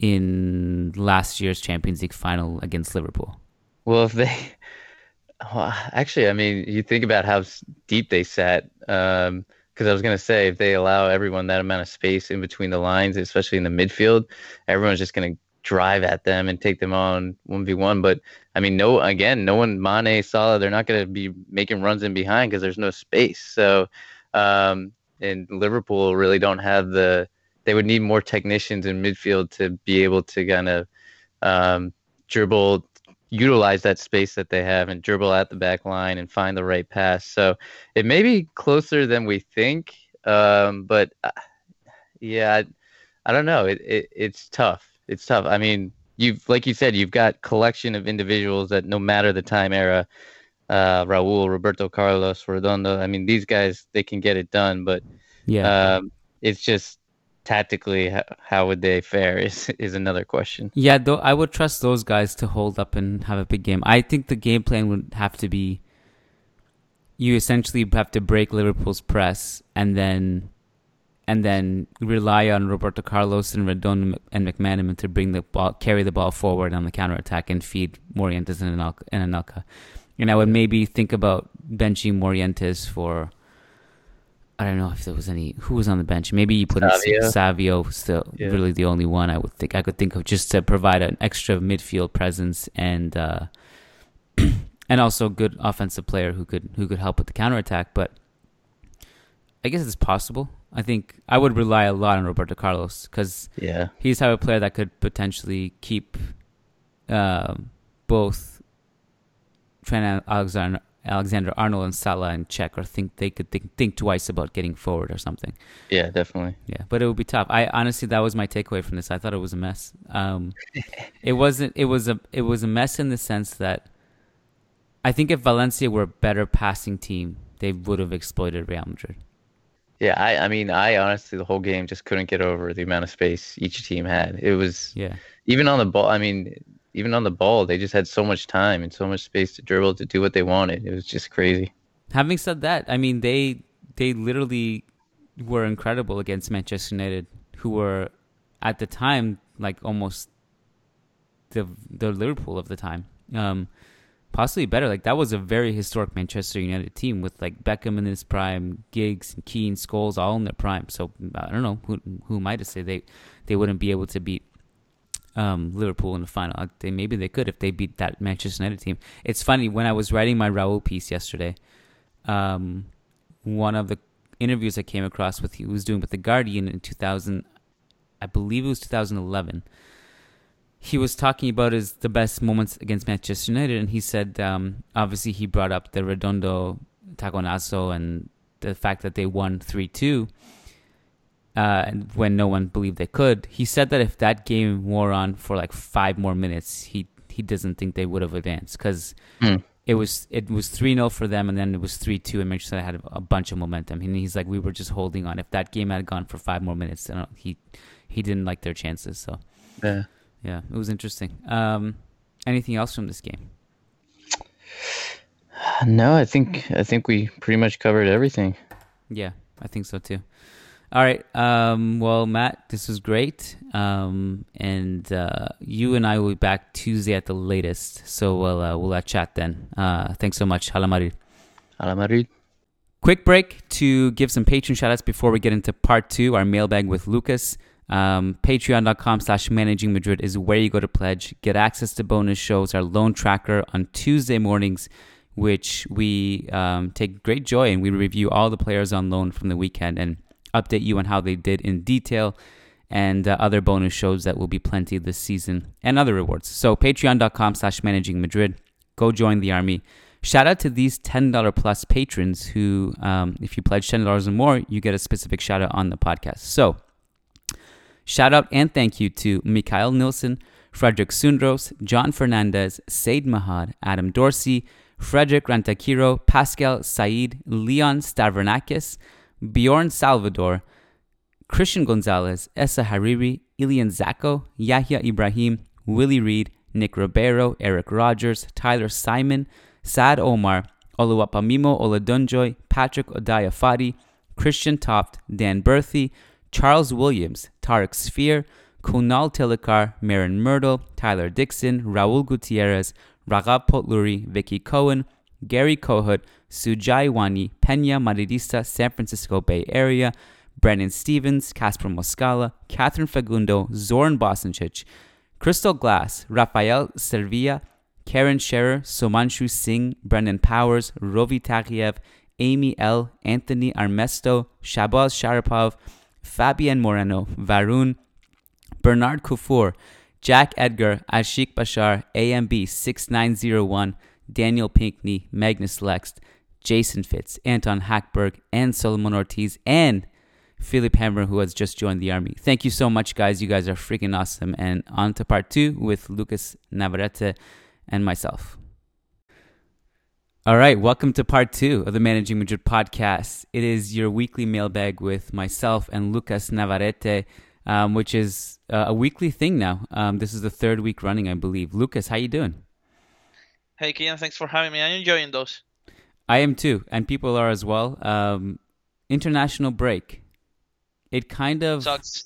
in last year's Champions League final against Liverpool? Well, if they, well, actually, I mean, you think about how deep they sat. Um, because I was gonna say, if they allow everyone that amount of space in between the lines, especially in the midfield, everyone's just gonna drive at them and take them on one v one. But I mean, no, again, no one, Mane, Salah, they're not gonna be making runs in behind because there's no space. So, um, and Liverpool really don't have the. They would need more technicians in midfield to be able to kind of um, dribble utilize that space that they have and dribble at the back line and find the right pass. So it may be closer than we think, um, but uh, yeah, I, I don't know. It, it it's tough. It's tough. I mean, you've like you said, you've got collection of individuals that no matter the time era, uh, Raul, Roberto Carlos, Redondo. I mean, these guys they can get it done, but Yeah. um, it's just tactically how, would they fare is is another question. Yeah, though I would trust those guys to hold up and have a big game. I think the game plan would have to be you essentially have to break Liverpool's press and then and then rely on Roberto Carlos and Redondo and McManaman to bring the ball carry the ball forward on the counter attack and feed Morientes and Anelka. And I would maybe think about benching Morientes for I don't know if there was any who was on the bench. Maybe you put in Savio. Savio still Yeah. really the only one I would think I could think of just to provide an extra midfield presence and uh, and also a good offensive player who could who could help with the counterattack. But I guess it's possible. I think I would rely a lot on Roberto Carlos because Yeah. he's the type of player that could potentially keep um, both Trent Alexander Alexander Arnold and Salah in check, or think they could think, think twice about getting forward or something. Yeah, definitely. Yeah, but it would be tough. I honestly, that was my takeaway from this. I thought it was a mess. Um, it wasn't. It was a. It was a mess in the sense that I think if Valencia were a better passing team, they would have exploited Real Madrid. Yeah, I, I mean, I honestly the whole game just couldn't get over the amount of space each team had. It was Yeah, even on the ball. I mean, even on the ball, they just had so much time and so much space to dribble to do what they wanted. It was just crazy. Having said that, I mean they they literally were incredible against Manchester United, who were at the time like almost the the Liverpool of the time. Um, possibly better. Like that was a very historic Manchester United team with like Beckham in his prime, Giggs, and Keane, Scholes all in their prime. So I don't know who who am I to say they they wouldn't be able to beat um, Liverpool in the final. Uh, They maybe they could if they beat that Manchester United team. It's funny when I was writing my Raul piece yesterday. Um, one of the interviews I came across with he was doing with the Guardian in 2000, I believe it was 2011. He was talking about his the best moments against Manchester United, and he said um, obviously he brought up the Redondo Taconazo and the fact that they won three two uh, and when no one believed they could. He said that if that game wore on for like five more minutes, he he doesn't think they would have advanced because Hmm. it was it was three 0 for them, and then it was three two, and Manchester United had a bunch of momentum. And he's like, we were just holding on. If that game had gone for five more minutes, then he he didn't like their chances. So Yeah. yeah, it was interesting. Um, anything else from this game? No, I think I think we pretty much covered everything. Yeah, I think so too. All right. Um, well, Matt, this was great. Um, and uh, you and I will be back Tuesday at the latest. So we'll uh, we'll uh, chat then. Uh, thanks so much. Hala Madrid. Hala Madrid. Quick break to give some patron shoutouts before we get into part two, our mailbag with Lucas. Um, Patreon.com slash managing Madrid is where you go to pledge. Get access to bonus shows, our loan tracker on Tuesday mornings, which we um, take great joy in. We review all the players on loan from the weekend and update you on how they did in detail and uh, other bonus shows that will be plenty this season and other rewards. So patreon.com slash managing Madrid. Go join the army. Shout out to these $10 plus patrons who, um, if you pledge $10 or more, you get a specific shout out on the podcast. So, shout out and thank you to Mikhail Nilsson, Frederick Sundros, John Fernandez, Said Mahad, Adam Dorsey, Frederick Rantakiro, Pascal Said, Leon Stavronakis, Bjorn Salvador, Christian Gonzalez, Essa Hariri, Ilian Zako, Yahya Ibrahim, Willie Reed, Nick Ribeiro, Eric Rogers, Tyler Simon, Sad Omar, Oluwapamimo Oladunjoy, Patrick Odayafadi, Christian Toft, Dan Berthy, Charles Williams, Tarek Sphere, Kunal Tilakar, Marin Myrtle, Tyler Dixon, Raul Gutierrez, Raghav Potluri, Vicky Cohen, Gary Kohut, Sujai Wani, Pena Madridista, San Francisco Bay Area, Brandon Stevens, Casper Moscala, Catherine Fagundo, Zoran Bosanchich, Crystal Glass, Rafael Servia, Karen Scherer, Somanshu Singh, Brendan Powers, Rovi Taghiev, Amy L., Anthony Armesto, Shabaz Sharapov, Fabian Moreno, Varun, Bernard Kufour, Jack Edgar, Ashik Bashar, AMB 6901, Daniel Pinkney, Magnus Lex, Jason Fitz, Anton Hackberg, and Solomon Ortiz, and Philip Hammer, who has just joined the army. Thank you so much, guys. You guys are freaking awesome. And on to part two with Lucas Navarrete and myself. All right, welcome to part two of the Managing Madrid podcast. It is your weekly mailbag with myself and Lucas Navarrete, um, which is uh, a weekly thing now. Um, this is the third week running, I believe. Lucas, how you doing? Hey, Kian, thanks for having me. I'm enjoying those. I am too, and people are as well. Um, international break. It kind of Sucks.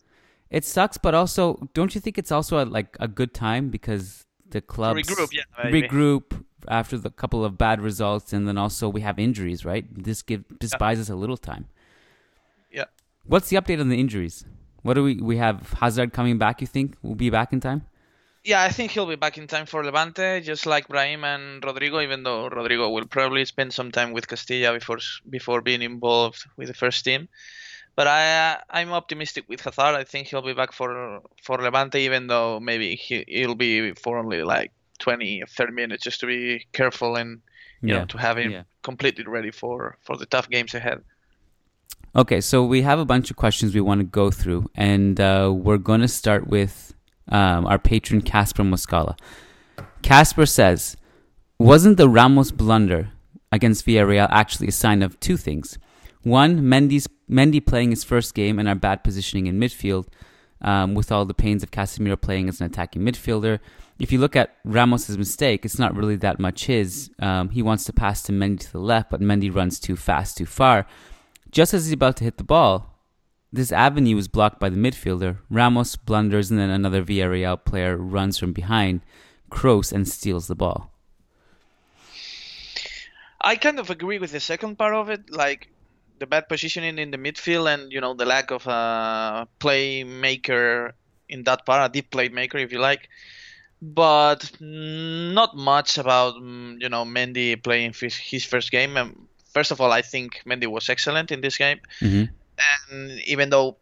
It sucks, but also, don't you think it's also a, like a good time because the clubs Regroup, yeah, maybe. regroup after the couple of bad results, and then also we have injuries, right? This give this Yeah. buys us a little time. Yeah. What's the update on the injuries? What do we we have Hazard coming back? You think we'll be back in time? Yeah, I think he'll be back in time for Levante, just like Brahim and Rodrigo. Even though Rodrigo will probably spend some time with Castilla before before being involved with the first team. But I uh, I'm optimistic with Hazard. I think he'll be back for for Levante, even though maybe he he'll be for only like 20 30 minutes, just to be careful and you Yeah, know, to have him yeah. completely ready for for the tough games ahead. Okay, so we have a bunch of questions we want to go through, and uh, we're going to start with um, our patron Casper Moscala. Casper says, "Wasn't the Ramos blunder against Villarreal actually a sign of two things? One, Mendy's Mendy playing his first game and our bad positioning in midfield, um, with all the pains of Casemiro playing as an attacking midfielder. If you look at Ramos's mistake, it's not really that much his. Um, he wants to pass to Mendy to the left, but Mendy runs too fast, too far." Just as he's about to hit the ball, this avenue is blocked by the midfielder. Ramos blunders, and then another Villarreal player runs from behind, Kroos, and steals the ball. I kind of agree with the second part of it, like the bad positioning in the midfield and you know the lack of a playmaker in that part, a deep playmaker if you like. But not much about mm, you know Mendy playing his, first game. First of all, I think Mendy was excellent in this game, Mm-hmm. And even though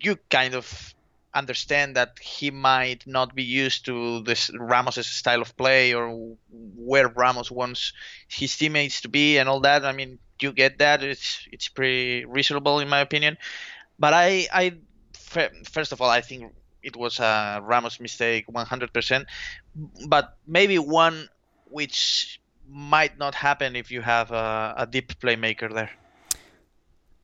you kind of understand that he might not be used to this Ramos's style of play or where Ramos wants his teammates to be and all that. I mean, you get that. It's it's pretty reasonable in my opinion. But I I first of all I think it was a Ramos mistake 100%. But maybe one which might not happen if you have a, a deep playmaker there.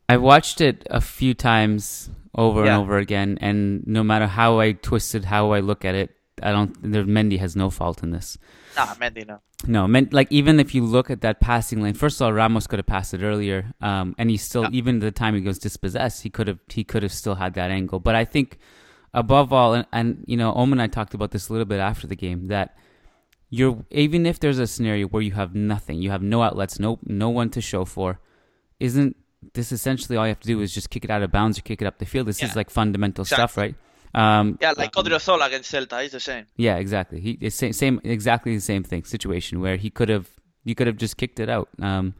I watched it a few times over Yeah. and over again, and no matter how I twisted, how I look at it, I don't. Mendy has no fault in this. Nah, Mendy no. No, meant like even if you look at that passing lane, first of all, Ramos could have passed it earlier, um, and he still Yeah. even the time he goes dispossessed, he could have he could have still had that angle. But I think above all, and, and you know, Omen and I talked about this a little bit after the game that you're even if there's a scenario where you have nothing, you have no outlets, no no one to show for, isn't this essentially all you have to do is just kick it out of bounds or kick it up the field? This is like fundamental stuff, right? Um, Yeah, like Odriozola against Celta is the same. yeah, exactly. He it's same, same exactly the same thing situation where he could have you could have just kicked it out. Um,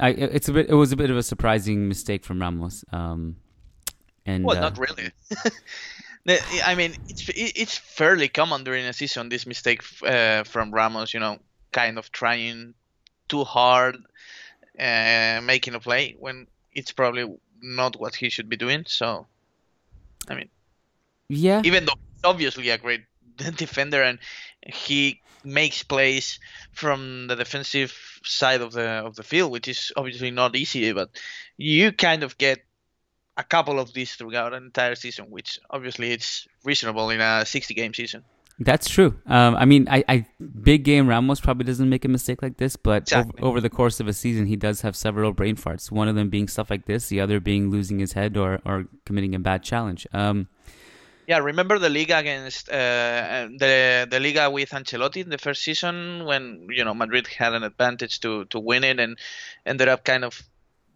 I it's a bit it was a bit of a surprising mistake from Ramos. Um, and Well, uh, not really. I mean, it's it's fairly common during a season this mistake uh, from Ramos. You know, kind of trying too hard, uh, making a play when it's probably not what he should be doing. So, I mean, yeah, even though he's obviously a great defender and he makes plays from the defensive side of the of the field, which is obviously not easy, but you kind of get a couple of these throughout an entire season, which obviously it's reasonable in a 60 game season. That's true. Um, I mean, I, I big game Ramos probably doesn't make a mistake like this, but over, over the course of a season, he does have several brain farts. One of them being stuff like this, the other being losing his head or or committing a bad challenge. Um, Yeah, remember the Liga against uh, the the Liga with Ancelotti in the first season when you know Madrid had an advantage to to win it and ended up kind of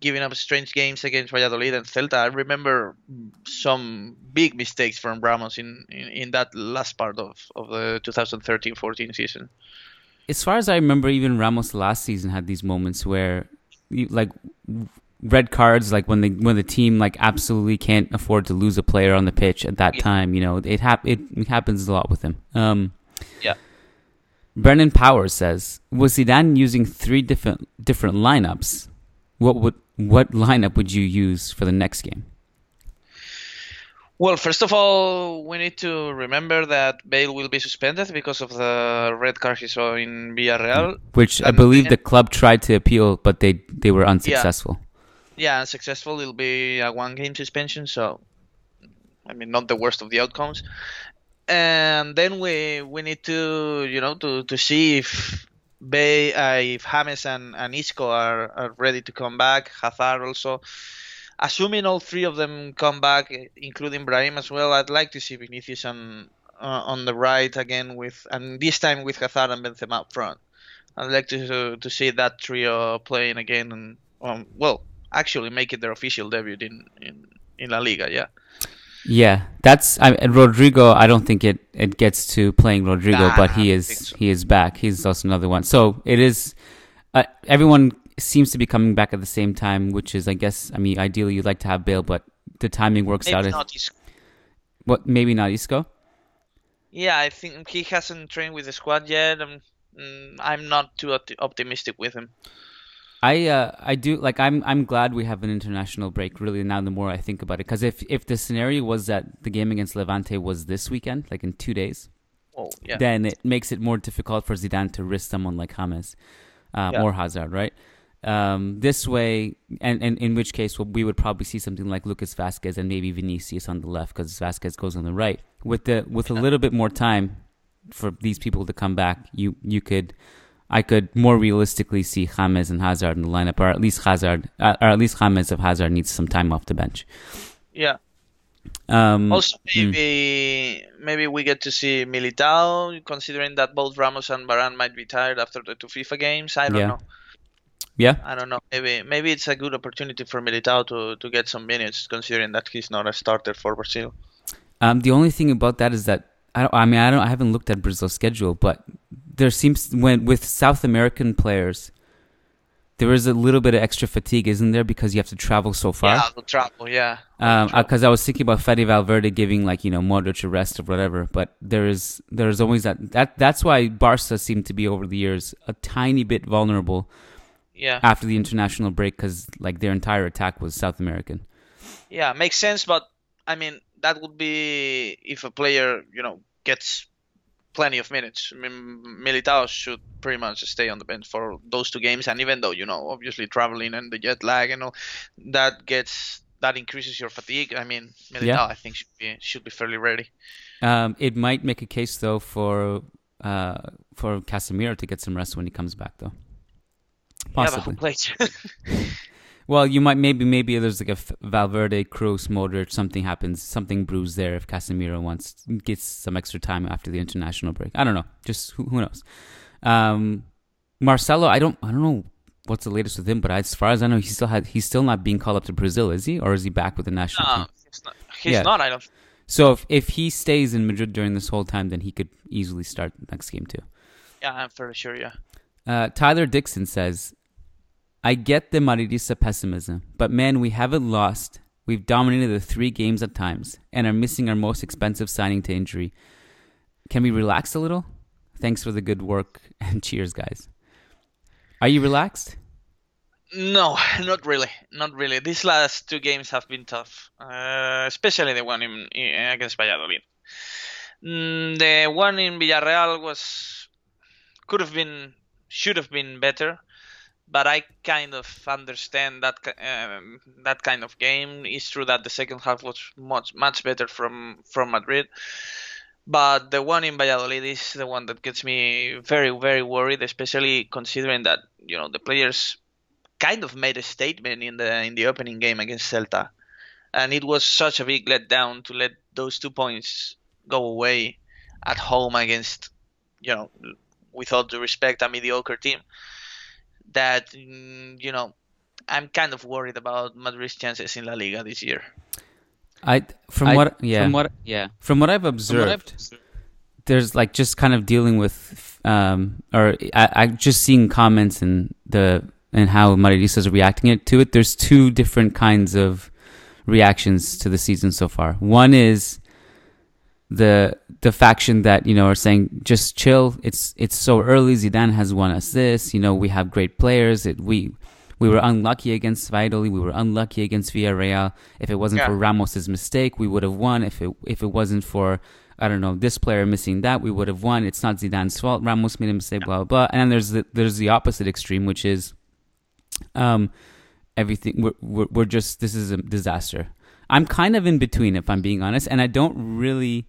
giving up strange games against Valladolid and Celta. I remember some big mistakes from Ramos in, in, in that last part of, of the 2013-14 season. as far as I remember, even Ramos last season had these moments where, you, like, red cards, like when the when the team like absolutely can't afford to lose a player on the pitch at that Yeah. time. You know, it hap- it happens a lot with him. Um, Yeah. Brennan Powers says, was Zidane using three different different lineups? What would what lineup would you use for the next game? Well, first of all, we need to remember that Bale will be suspended because of the red card he saw in Villarreal. Which I believe the club tried to appeal, but they they were unsuccessful. yeah, unsuccessful. It'll be a one game suspension, so I mean not the worst of the outcomes. And then we we need to you know to, to see if Bay uh, if James and, and Isco are, are ready to come back. Hazard also. Assuming all three of them come back, including Brahim as well, I'd like to see Vinicius on uh, on the right again with and this time with Hazard and Benzema up front. I'd like to to see that trio playing again and um, well, actually make it their official debut in in, in La Liga. Yeah. Yeah, that's I, and Rodrigo. I don't think it, it gets to playing Rodrigo, Nah, but he is so. he is back. He's also another one. So it is. Uh, everyone seems to be coming back at the same time, which is, I guess, I mean, ideally you'd like to have Bale, but the timing works out. Maybe If, not Isco. what maybe not Isco. Yeah, I think he hasn't trained with the squad yet. I'm mm, I'm not too opti- optimistic with him. I uh, I do like I'm I'm glad we have an international break. Really, now the more I think about it, because if if the scenario was that the game against Levante was this weekend, like in two days, Oh yeah, then it makes it more difficult for Zidane to risk someone like James um, Yeah. or Hazard, right? Um, this way, and, and in which case we would probably see something like Lucas Vasquez and maybe Vinicius on the left because Vasquez goes on the right. With the with a little bit more time for these people to come back, you you could. I could more realistically see James and Hazard in the lineup, or at least Hazard, uh, or at least James if Hazard needs some time off the bench. yeah. Um, Also, mm. maybe maybe we get to see Militao, considering that both Ramos and Varane might be tired after the two FIFA games. I don't Yeah. know. yeah, I don't know. Maybe maybe it's a good opportunity for Militao to, to get some minutes, considering that he's not a starter for Brazil. Um, the only thing about that is that I don't. I mean, I don't. I haven't looked at Brazil's schedule, but there seems when with South American players, there is a little bit of extra fatigue, isn't there? Because you have to travel so far. Yeah, the travel. Yeah. Um, because I was thinking about Fede Valverde giving like you know Modric a rest or whatever, but there is there is always that that that's why Barca seemed to be over the years a tiny bit vulnerable yeah. after the international break because like their entire attack was South American. Yeah, makes sense, but I mean that would be if a player, you know, gets plenty of minutes. I mean, Militao should pretty much stay on the bench for those two games, and even though you know, obviously traveling and the jet lag and all, that gets that increases your fatigue. I mean, Militao, Yeah. I think should be should be fairly ready. Um, it might make a case though for uh, for Casemiro to get some rest when he comes back though. Yeah, but Possibly. who plays? Well, you might maybe maybe there's like a Valverde, Kroos, Modric, something happens, something brews there if Casemiro wants gets some extra time after the international break. I don't know, just who, who knows. Um, Marcelo, I don't I don't know what's the latest with him, but as far as I know, he still had he's still not being called up to Brazil, is he, or is he back with the national no, team? he's not. He's Yeah. not. I don't. So if if he stays in Madrid during this whole time, then he could easily start the next game too. Yeah, I'm fairly sure. Yeah. Uh, Tyler Dixon says, I get the Madridista pessimism, but man, we haven't lost. We've dominated the three games at times and are missing our most expensive signing to injury. Can we relax a little? Thanks for the good work and cheers, guys. Are you relaxed? No, not really. Not really. These last two games have been tough, uh, especially the one in, in against Valladolid. Mm, the one in Villarreal was could have been, should have been better, but I kind of understand that um, that kind of game. It's true that the second half was much much better from from Madrid, but the one in Valladolid is the one that gets me very very worried, especially considering that you know the players kind of made a statement in the in the opening game against Celta, and it was such a big letdown to let those two points go away at home against, you know, with all due respect, a mediocre team. That mm, you know, I'm kind of worried about Madrid's chances in La Liga this year. I from I- what yeah From what, yeah. from what I've From what observed, I've- there's like just kind of dealing with um or I, I just seeing comments and the and how Madridistas are reacting it to it. There's two different kinds of reactions to the season so far. One is the the faction that you know are saying just chill. It's it's so early. Zidane has won us this. You know we have great players. It, we we were unlucky against Valladolid. We were unlucky against Villarreal. If it wasn't Yeah. for Ramos's mistake, we would have won. If it if it wasn't for I don't know this player missing that, we would have won. It's not Zidane's fault. Ramos made a mistake. Blah blah. blah. And then there's the, there's the opposite extreme, which is um everything we're, we're, we're just this is a disaster i'm kind of in between if i'm being honest and i don't really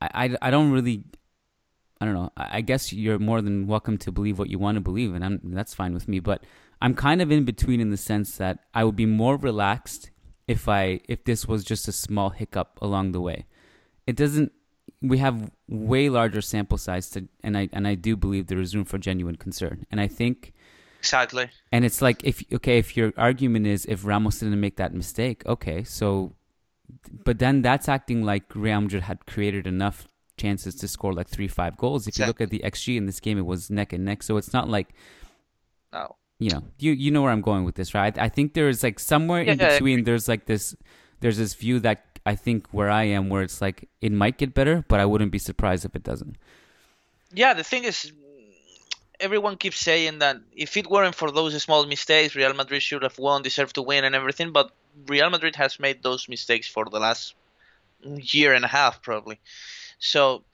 i i, I don't really i don't know. I, guess you're more than welcome to believe what you want to believe and I'm, that's fine with me but i'm kind of in between in the sense that i would be more relaxed if i if this was just a small hiccup along the way. It doesn't we have way larger sample size to and i and i do believe there is room for genuine concern. And i think Exactly. and it's like if okay, if your argument is if Ramos didn't make that mistake, okay, so but then that's acting like Real Madrid had created enough chances to score like three, five goals. If you look at the XG in this game, it was neck and neck. So it's not like No. you know, you you know where I'm going with this, right? I think there is like somewhere in Yeah, I between. There's like this, there's this view that I think where I am, where it's like it might get better, but I wouldn't be surprised if it doesn't. Yeah, the thing is, everyone keeps saying that if it weren't for those small mistakes, Real Madrid should have won, deserved to win, and everything. But Real Madrid has made those mistakes for the last year and a half, probably. So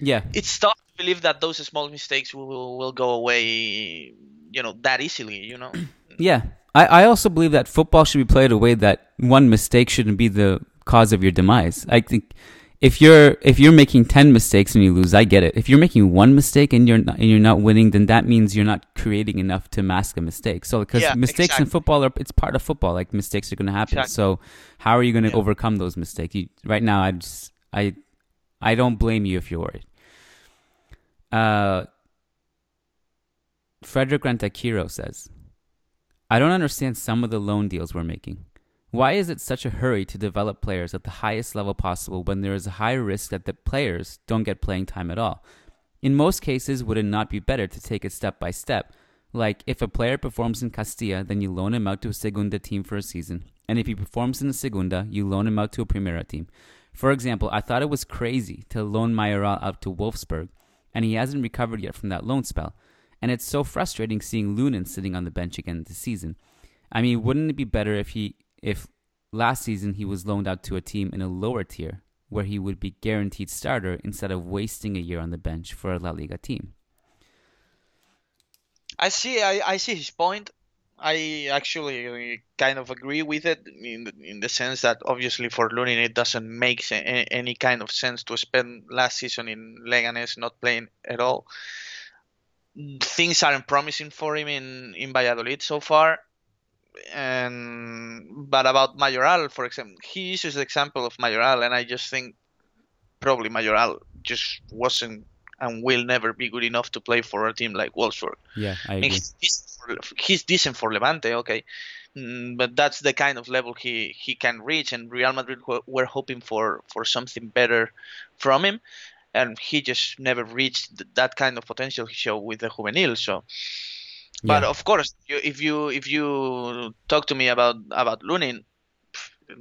Yeah. it's tough to believe that those small mistakes will will go away, you know, that easily. You know. Yeah. I, I also believe that football should be played a way that one mistake shouldn't be the cause of your demise. I think if you're if you're making ten mistakes and you lose, I get it. If you're making one mistake and you're not, and you're not winning, then that means you're not creating enough to mask a mistake. So because Yeah, mistakes in football are it's part of football. Like mistakes are going to happen. Exactly. So how are you going to Yeah. overcome those mistakes? You, right now, I just I I don't blame you if you're worried. Uh, Frederick Rentakiro says, I don't understand some of the loan deals we're making. Why is it such a hurry to develop players at the highest level possible when there is a high risk that the players don't get playing time at all? In most cases, would it not be better to take it step by step? Like, if a player performs in Castilla, then you loan him out to a Segunda team for a season. And if he performs in the Segunda, you loan him out to a Primera team. For example, I thought it was crazy to loan Mayoral out to Wolfsburg, and he hasn't recovered yet from that loan spell. And it's so frustrating seeing Lunin sitting on the bench again this season. I mean, wouldn't it be better if he if last season he was loaned out to a team in a lower tier where he would be guaranteed starter instead of wasting a year on the bench for a La Liga team? I see. I, I see his point. I actually kind of agree with it in the, in the sense that obviously for Lunin it doesn't make any kind of sense to spend last season in Leganes not playing at all. Things aren't promising for him in in Valladolid so far. And but about Mayoral, for example, he uses the example of Mayoral, and I just think probably Mayoral just wasn't and will never be good enough to play for a team like Wolfsburg. Yeah, I I mean, he's, decent for, he's decent for Levante, okay, Mm, but that's the kind of level he, he can reach, and Real Madrid were, were hoping for, for something better from him, and he just never reached that kind of potential he showed with the juvenil. So, but Yeah. of course, you, if you if you talk to me about about Lunin,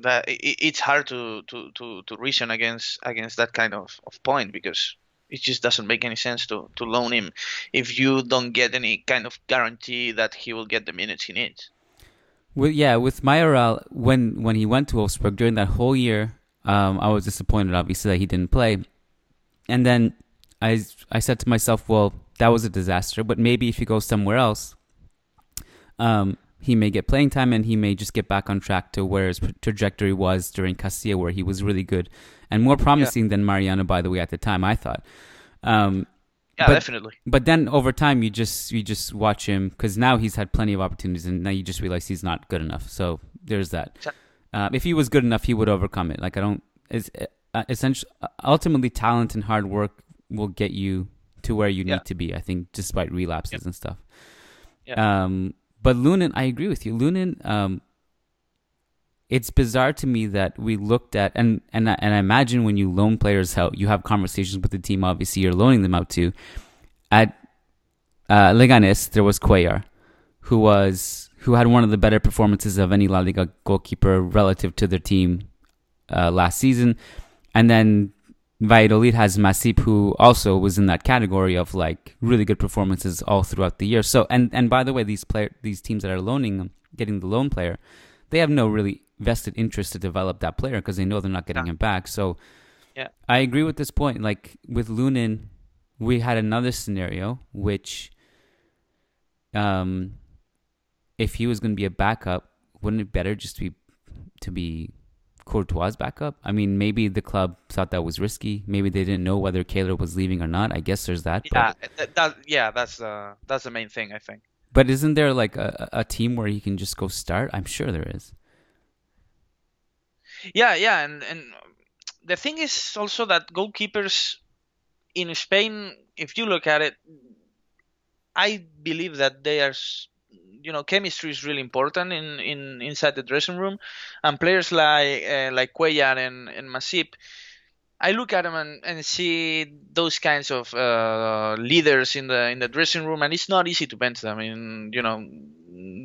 that it, it's hard to, to, to, to reason against against that kind of, of point because it just doesn't make any sense to, to loan him if you don't get any kind of guarantee that he will get the minutes he needs. Well, yeah, with Mayoral, when when he went to Wolfsburg during that whole year, um, I was disappointed, obviously, that he didn't play. And then I I said to myself, well, that was a disaster. But maybe if he goes somewhere else, um, he may get playing time and he may just get back on track to where his trajectory was during Castilla, where he was really good and more promising than Mariano, by the way, at the time. I thought. Um, Yeah, But- definitely. but then over time, you just you just watch him because now he's had plenty of opportunities, and now you just realize he's not good enough. So there's that. Uh, if he was good enough, he would overcome it. Like I don't. It's uh, essentially ultimately talent and hard work will get you to where you Yeah. need to be. I think, despite relapses and stuff. Yeah. Um, but Lunin, I agree with you. Lunin, um, it's bizarre to me that we looked at and and I- and I imagine when you loan players out, you have conversations with the team. Obviously, you're loaning them out to. At uh, Leganes, there was Cuellar, who was who had one of the better performances of any La Liga goalkeeper relative to their team uh, last season, and then Valladolid has Masip, who also was in that category of like really good performances all throughout the year. So, and and by the way, these player these teams that are loaning them, getting the loan player, they have no really vested interest to develop that player because they know they're not getting Yeah. him back. So, Yeah. I agree with this point. Like with Lunin, we had another scenario which, um, if he was going to be a backup, wouldn't it better just to be to be Courtois' backup? I mean, maybe the club thought that was risky. Maybe they didn't know whether Keylor was leaving or not. I guess there's that. Yeah, But, that, that yeah, that's the that's the main thing I think. but isn't there like a, a team where he can just go start? I'm sure there is. Yeah, yeah, and and the thing is also that goalkeepers in Spain, if you look at it, I believe that they are, you know, chemistry is really important in, in inside the dressing room, and players like uh, like Cuellar and and Masip, I look at them and, and see those kinds of uh, leaders in the in the dressing room, and it's not easy to bench them. I mean, you know,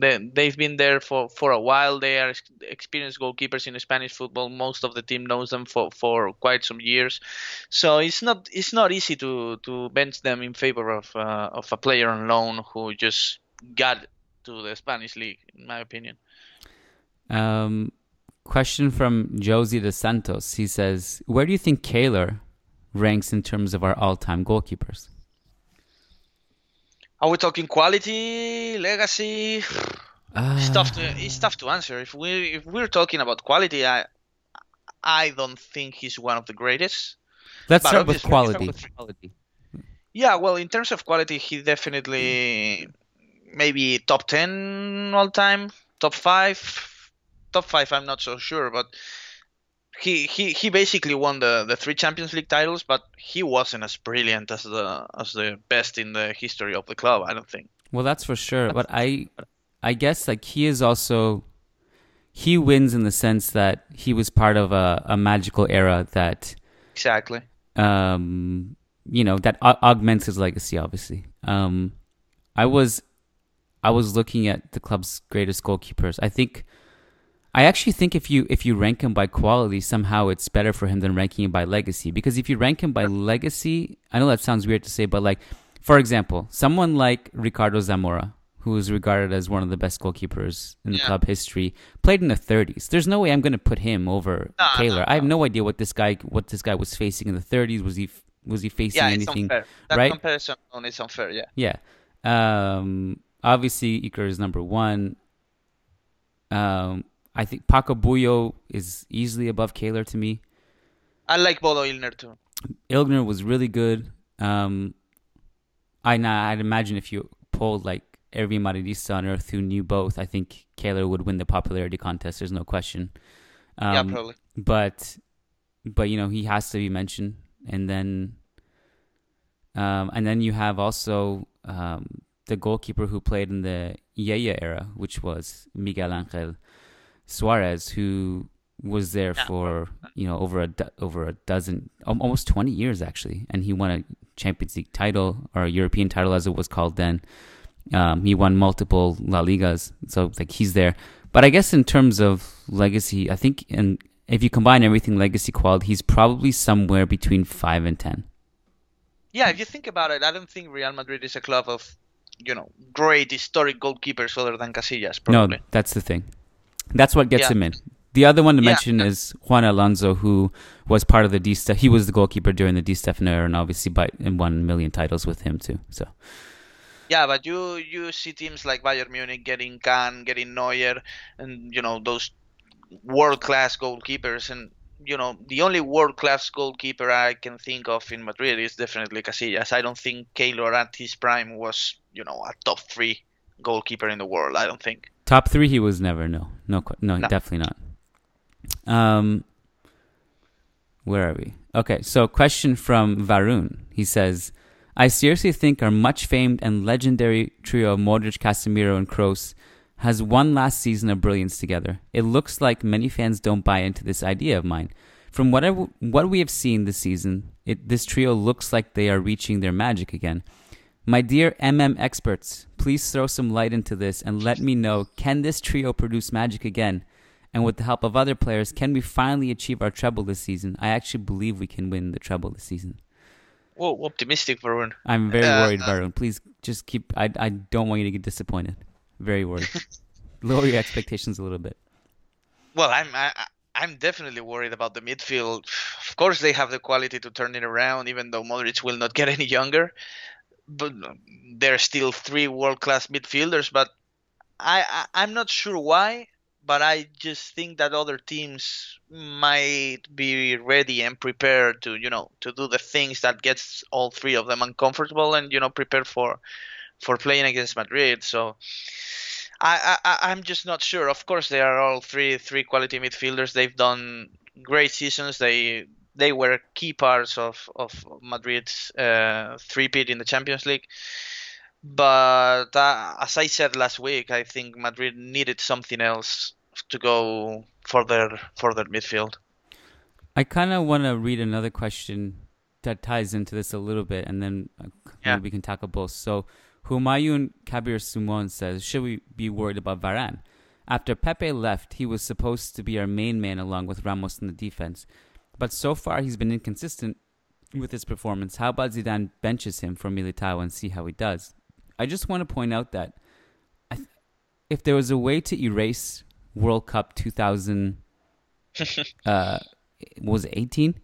they, they've been there for, for a while. They are experienced goalkeepers in Spanish football. Most of the team knows them for, for quite some years, so it's not it's not easy to, to bench them in favor of uh, of a player on loan who just got to the Spanish league, in my opinion. Um, question from Josie de Santos. He says, "Where do you think Keylor ranks in terms of our all-time goalkeepers?" Are we talking quality, legacy? Uh, it's tough to it's tough to answer. If we if we're talking about quality, I I don't think he's one of the greatest. Let's But start with obviously- quality. Yeah, well, in terms of quality, he definitely maybe top ten all time, top five, top five. I'm not so sure, but he he he basically won the the three Champions League titles, but he wasn't as brilliant as the as the best in the history of the club. I don't think. Well, that's for sure. But I, I guess like he is also, he wins in the sense that he was part of a, a magical era that, Exactly. um, you know, that au- augments his legacy. Obviously, um, I was, I was looking at the club's greatest goalkeepers. I think, I actually think if you if you rank him by quality, somehow it's better for him than ranking him by legacy. Because if you rank him by legacy, I know that sounds weird to say, but like, for example, someone like Ricardo Zamora, who is regarded as one of the best goalkeepers in the club history, played in the 30s. There's no way I'm going to put him over No, Keylor. no, I have no idea what this guy what this guy was facing in the 30s. Was he was he facing Yeah, anything? unfair. That right? comparison is unfair. Yeah. Yeah. Um, obviously, Iker is number one. Um, I think Paco Buyo is easily above Keylor to me. I like Bodo Illgner too. Illgner was really good. Um, I nah, I'd imagine if you polled like every Madridista on earth who knew both, I think Keylor would win the popularity contest. There's no question. Um, yeah, probably. but but you know he has to be mentioned and then um and then you have also um the goalkeeper who played in the Yé-yé era which was Miguel Angel Suarez who was there Yeah. for you know over a do- over a dozen almost 20 years actually and he won a Champions League title or a European title as it was called then um, he won multiple La Ligas so like he's there but I guess in terms of legacy, I think and if you combine everything legacy quality, he's probably somewhere between five and ten. Yeah, if you think about it, I don't think Real Madrid is a club of, you know, great historic goalkeepers other than Casillas. Probably. No, that's the thing. That's what gets Yeah. him in. The other one to Yeah. mention is Juan Alonso, who was part of the D. He was the goalkeeper during the Di Stefano era, and obviously by and won a million titles with him too. So Yeah, but you you see teams like Bayern Munich getting Kahn, getting Neuer, and you know those world class goalkeepers. And you know the only world class goalkeeper I can think of in Madrid is definitely Casillas. I don't think Keylor at his prime was you know a top three goalkeeper in the world. I don't think. top three, he was never. No, no, no, No. definitely not. Um, where are we? Okay, so question from Varun. He says, "I seriously think our much famed and legendary trio of Modric, Casemiro, and Kroos has one last season of brilliance together. It looks like many fans don't buy into this idea of mine. From what I w- what we have seen this season, it, this trio looks like they are reaching their magic again." My dear MM experts, please throw some light into this and let me know can this trio produce magic again? And with the help of other players, can we finally achieve our treble this season? I actually believe we can win the treble this season. Whoa, optimistic, Varun. I'm very Uh, worried, Varun. Please just keep. I, I don't want you to get disappointed. Very worried. Lower your expectations a little bit. Well, I'm I, I'm definitely worried about the midfield. Of course, they have the quality to turn it around, even though Modric will not get any younger. But there are still three world-class midfielders. But I, I I'm not sure why. But I just think that other teams might be ready and prepared to you know to do the things that gets all three of them uncomfortable and you know prepare for for playing against Madrid. So. I, I I'm just not sure. Of course, they are all three three quality midfielders. They've done great seasons. They they were key parts of of Madrid's uh, three-peat in the Champions League. But uh, as I said last week, I think Madrid needed something else to go further further midfield. I kind of want to read another question that ties into this a little bit, and then uh, Yeah. maybe we can tackle both. So, Humayun Kabir Sumon says, Should we be worried about Varane? After Pepe left, he was supposed to be our main man along with Ramos in the defense. But so far, he's been inconsistent with his performance. How about Zidane benches him for Militao and see how he does? I just want to point out that th- if there was a way to erase World Cup 2000, uh, was it 18?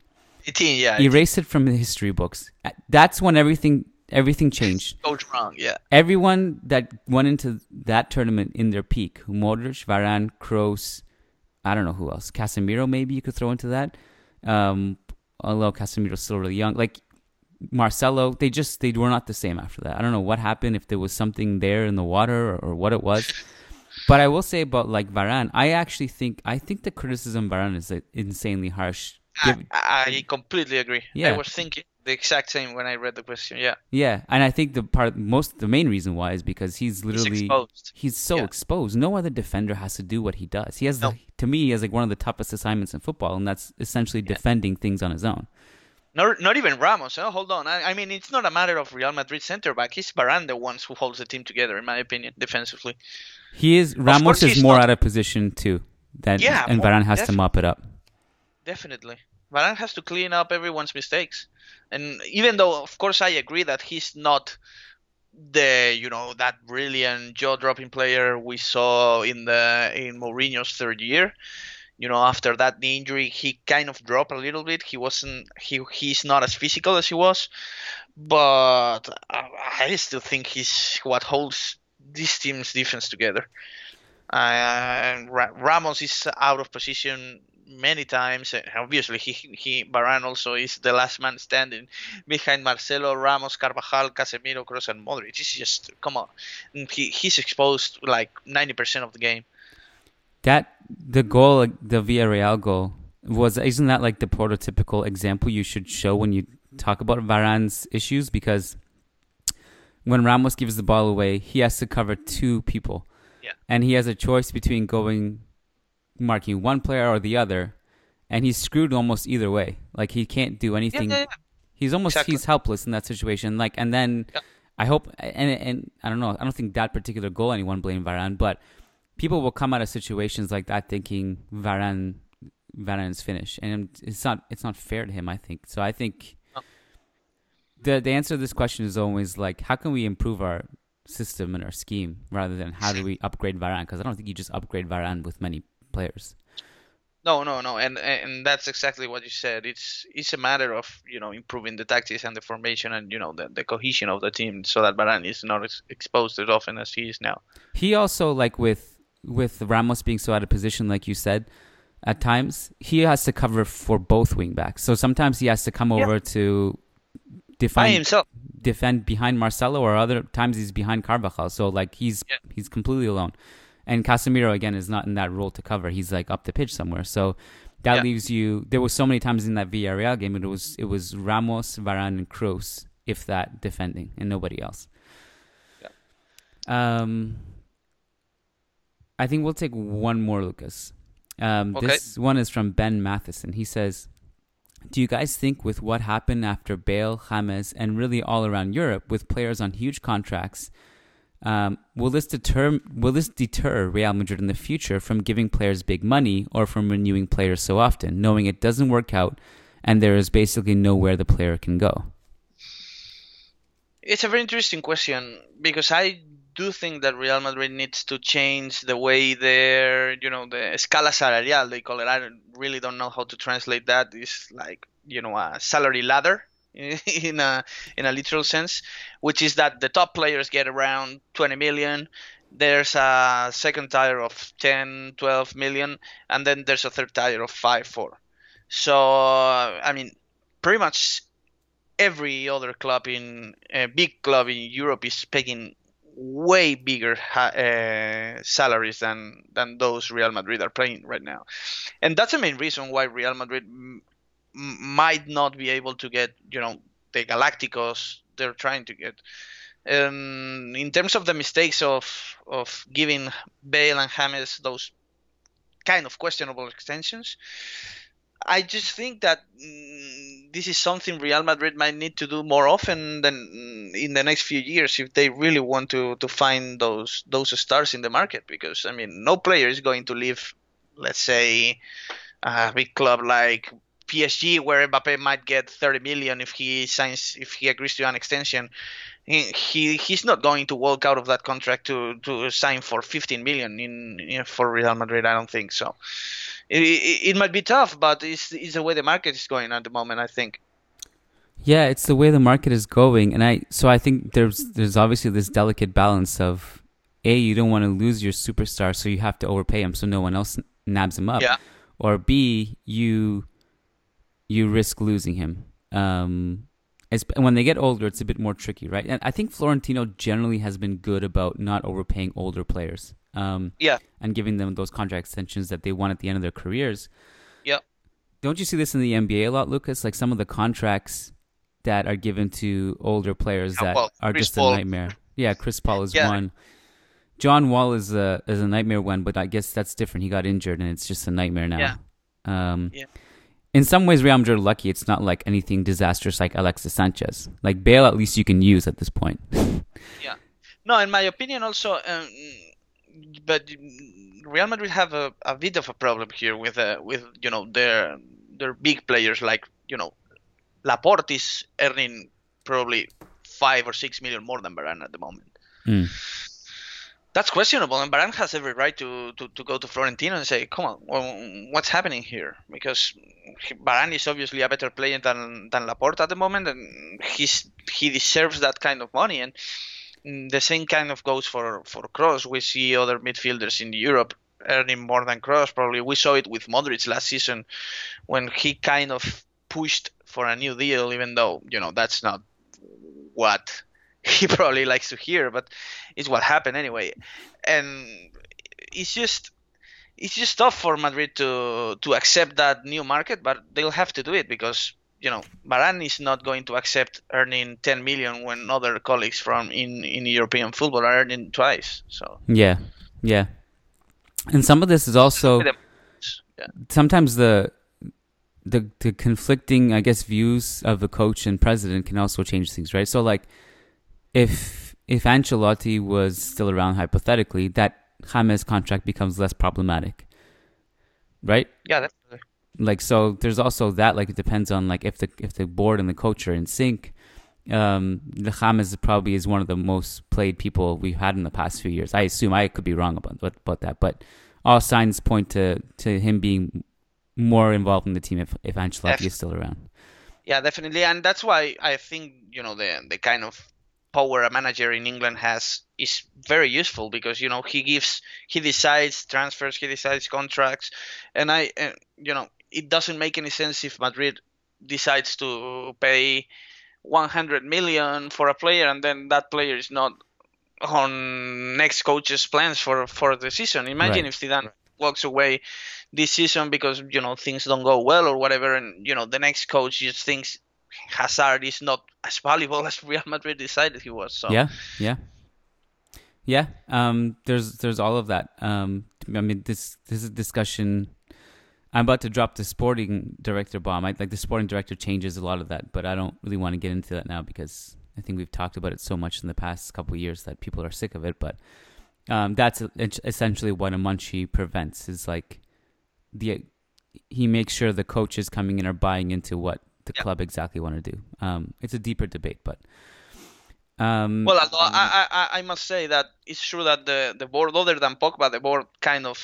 18, yeah. Erase it from the history books. That's when everything everything changed. Goes wrong, yeah. Everyone that went into that tournament in their peak, Modric, Varane, Kroos, I don't know who else, Casemiro maybe you could throw into that. Um, although Casemiro's still really young, like Marcelo, they just they were not the same after that. I don't know what happened, if there was something there in the water or, or what it was. But I will say about like Varane, I actually think I think the criticism of Varane is uh, insanely harsh. I, I completely agree. Yeah. I was thinking the exact same when I read the question. Yeah, Yeah, and I think the part most the main reason why is because he's he's literally exposed. he's so Yeah. exposed. No other defender has to do what he does. He has No. the, to me he has like one of the toughest assignments in football, and that's essentially defending things on his own. Not, not even Ramos. Oh, hold on. I, I mean, it's not a matter of Real Madrid center back. It's Varane the ones who holds the team together, in my opinion, defensively. He is Ramos is more not- out of position too. That Yeah, and Varane has to mop it up. Definitely. Varane has to clean up everyone's mistakes. And even though, of course, I agree that he's not the, you know, that brilliant jaw-dropping player we saw in the in Mourinho's third year. You know, after that knee injury, he kind of dropped a little bit. He wasn't. He he's not as physical as he was, but I, I still think he's what holds this team's defense together. Uh, Ra- Ramos is out of position many times. and Obviously, he he Varane also is the last man standing behind Marcelo, Ramos, Carvajal, Casemiro, Kroos, and Modric. It's just come on. Mm, he he's exposed like ninety percent of the game. That the goal, the Villarreal goal, was isn't that like the prototypical example you should show when you talk about Varane's issues? Because when Ramos gives the ball away, he has to cover two people, Yeah. and he has a choice between going marking one player or the other, and he's screwed almost either way. Like he can't do anything. yeah, yeah. He's almost Exactly. he's helpless in that situation. Like and then Yeah. I hope and and I don't know. I don't think that particular goal anyone blamed Varane, but people will come out of situations like that thinking Varane Varane's finished, and it's not it's not fair to him. I think so. I think the the answer to this question is always like how can we improve our system and our scheme rather than how do we upgrade Varane? Because I don't think you just upgrade Varane with many players. No, no, no, and and that's exactly what you said. It's it's a matter of you know improving the tactics and the formation and you know the, the cohesion of the team so that Varane is not ex- exposed as often as he is now. He also like with with Ramos being so out of position, like you said, at times he has to cover for both wing backs. So sometimes he has to come Yeah. over to defend himself. defend behind Marcelo, or other times he's behind Carvajal. So like he's Yeah. he's completely alone. And Casemiro again is not in that role to cover. He's like up the pitch somewhere. So that Yeah. leaves you. There was so many times in that Villarreal game. It was it was Ramos, Varane, and Kroos, if that, defending, and nobody else. Um, I think we'll take one more, Lucas. Um, Okay. This one is from Ben Matheson. He says, "Do you guys think with what happened after Bale, James, and really all around Europe with players on huge contracts?" Um, will this deter will this deter Real Madrid in the future from giving players big money or from renewing players so often, knowing it doesn't work out and there is basically nowhere the player can go? It's a very interesting question because I do think that Real Madrid needs to change the way their, you know, the escala salarial they call it. I really don't know how to translate that. It's like you know a salary ladder in a in a literal sense, which is that the top players get around 20 million. There's a second tier of 10, 12 million, and then there's a third tier of 5, 4. So uh, I mean, pretty much every other club in a big club in Europe is paying way bigger uh, salaries than than those Real Madrid are playing right now, and that's the main reason why Real Madrid m- m- might not be able to get you know the Galacticos they're trying to get. Um, in terms of the mistakes of of giving Bale and James those kind of questionable extensions, I just think that mm, this is something Real Madrid might need to do more often than mm, in the next few years if they really want to to find those those stars in the market. Because I mean, no player is going to leave, let's say, a big club like PSG, where Mbappe might get 30 million if he signs if he agrees to an extension. He, he he's not going to walk out of that contract to to sign for 15 million in, in for Real Madrid. I don't think so it, it, it might be tough, but it's, it's the way the market is going at the moment. I think. Yeah, it's the way the market is going, and I so I think there's there's obviously this delicate balance of a you don't want to lose your superstar, so you have to overpay him so no one else nabs him up. Yeah. Or b you you risk losing him. Um, when they get older, it's a bit more tricky, right? And I think Florentino generally has been good about not overpaying older players. Um, yeah. And giving them those contract extensions that they want at the end of their careers. Yeah. Don't you see this in the NBA a lot, Lucas? Like some of the contracts that are given to older players yeah, that well, are just Paul. a nightmare. Yeah, Chris Paul is Yeah. one. John Wall is a is a nightmare one, but I guess that's different. He got injured, and it's just a nightmare now. Yeah. Um, Yeah. In some ways, Real Madrid are lucky. It's not like anything disastrous like Alexis Sanchez. Like Bale, at least you can use at this point. Yeah. No, in my opinion, also, um, but Real Madrid have a, a bit of a problem here with uh, with you know their their big players like you know Laporte is earning probably five or six million more than Varane at the moment. Mm. That's questionable, and Varane has every right to, to, to go to Florentino and say, "Come on, what's happening here?" Because Varane is obviously a better player than than Laporte at the moment, and he's he deserves that kind of money. And the same kind of goes for for Kroos. We see other midfielders in Europe earning more than Kroos. Probably we saw it with Modric last season when he kind of pushed for a new deal, even though you know that's not what he probably likes to hear, but it's what happened anyway. And it's just it's just tough for Madrid to to accept that new market, but they'll have to do it because you know Varane is not going to accept earning 10 million when other colleagues from in in European football are earning twice. So Yeah, yeah. And some of this is also yeah, sometimes the the the conflicting, I guess, views of the coach and president can also change things, right? So like, if if Ancelotti was still around, hypothetically, that James contract becomes less problematic, right? yeah, definitely. like so there's also that like it depends on like if the if the board and the coach are in sync. Um the James probably is one of the most played people we've had in the past few years. I assume i could be wrong about about that but all signs point to to him being more involved in the team if if Ancelotti is still around. Yeah, definitely, and that's why I think you know the the kind of power a manager in England has is very useful because you know he gives he decides transfers, he decides contracts, and I uh, you know it doesn't make any sense if Madrid decides to pay 100 million for a player and then that player is not on next coach's plans for for the season. Imagine Right. if Zidane walks away this season because you know things don't go well or whatever, and you know the next coach just thinks Hazard is not as valuable as Real Madrid decided he was. So. Yeah yeah. Yeah um there's there's all of that. Um i mean this this is a discussion. I'm about to drop the sporting director bomb. I, like the sporting director changes a lot of that but i don't really want to get into that now because i think we've talked about it so much in the past couple years that people are sick of it but um that's essentially what a Monchi prevents is like the he makes sure the coaches coming in are buying into what the Yeah. club exactly want to do um it's a deeper debate but um Well, I, I I must say that it's true that the the board, other than Pogba, the board kind of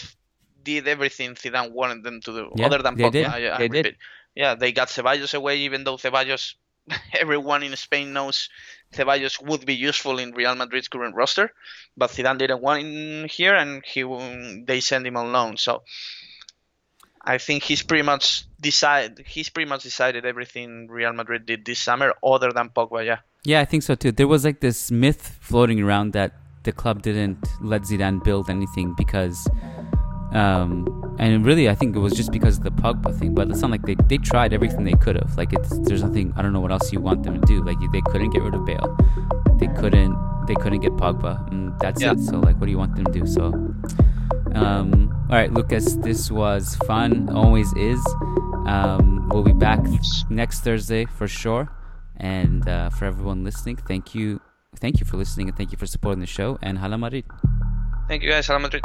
did everything Zidane wanted them to do. Yeah, other than they Pogba, did. I, I They did. Yeah, they got Ceballos away, even though Ceballos, everyone in Spain knows Ceballos would be useful in Real Madrid's current roster, but Zidane didn't want him here, and he they sent him on loan. So I think he's pretty much decide he's pretty much decided everything Real Madrid did this summer, other than Pogba. Yeah. Yeah, I think so too. There was like this myth floating around that the club didn't let Zidane build anything because, um, and really I think it was just because of the Pogba thing. But it's not like they, they tried everything they could have. Like it's there's nothing I don't know what else you want them to do. Like they couldn't get rid of Bale, they couldn't they couldn't get Pogba, and that's Yeah. it. So like, what do you want them to do? So, um, all right, Lucas, this was fun, always is. Um, we'll be back next Thursday for sure. And uh, for everyone listening, thank you, thank you for listening, and thank you for supporting the show. And Hala Madrid. Thank you guys. Hala Madrid.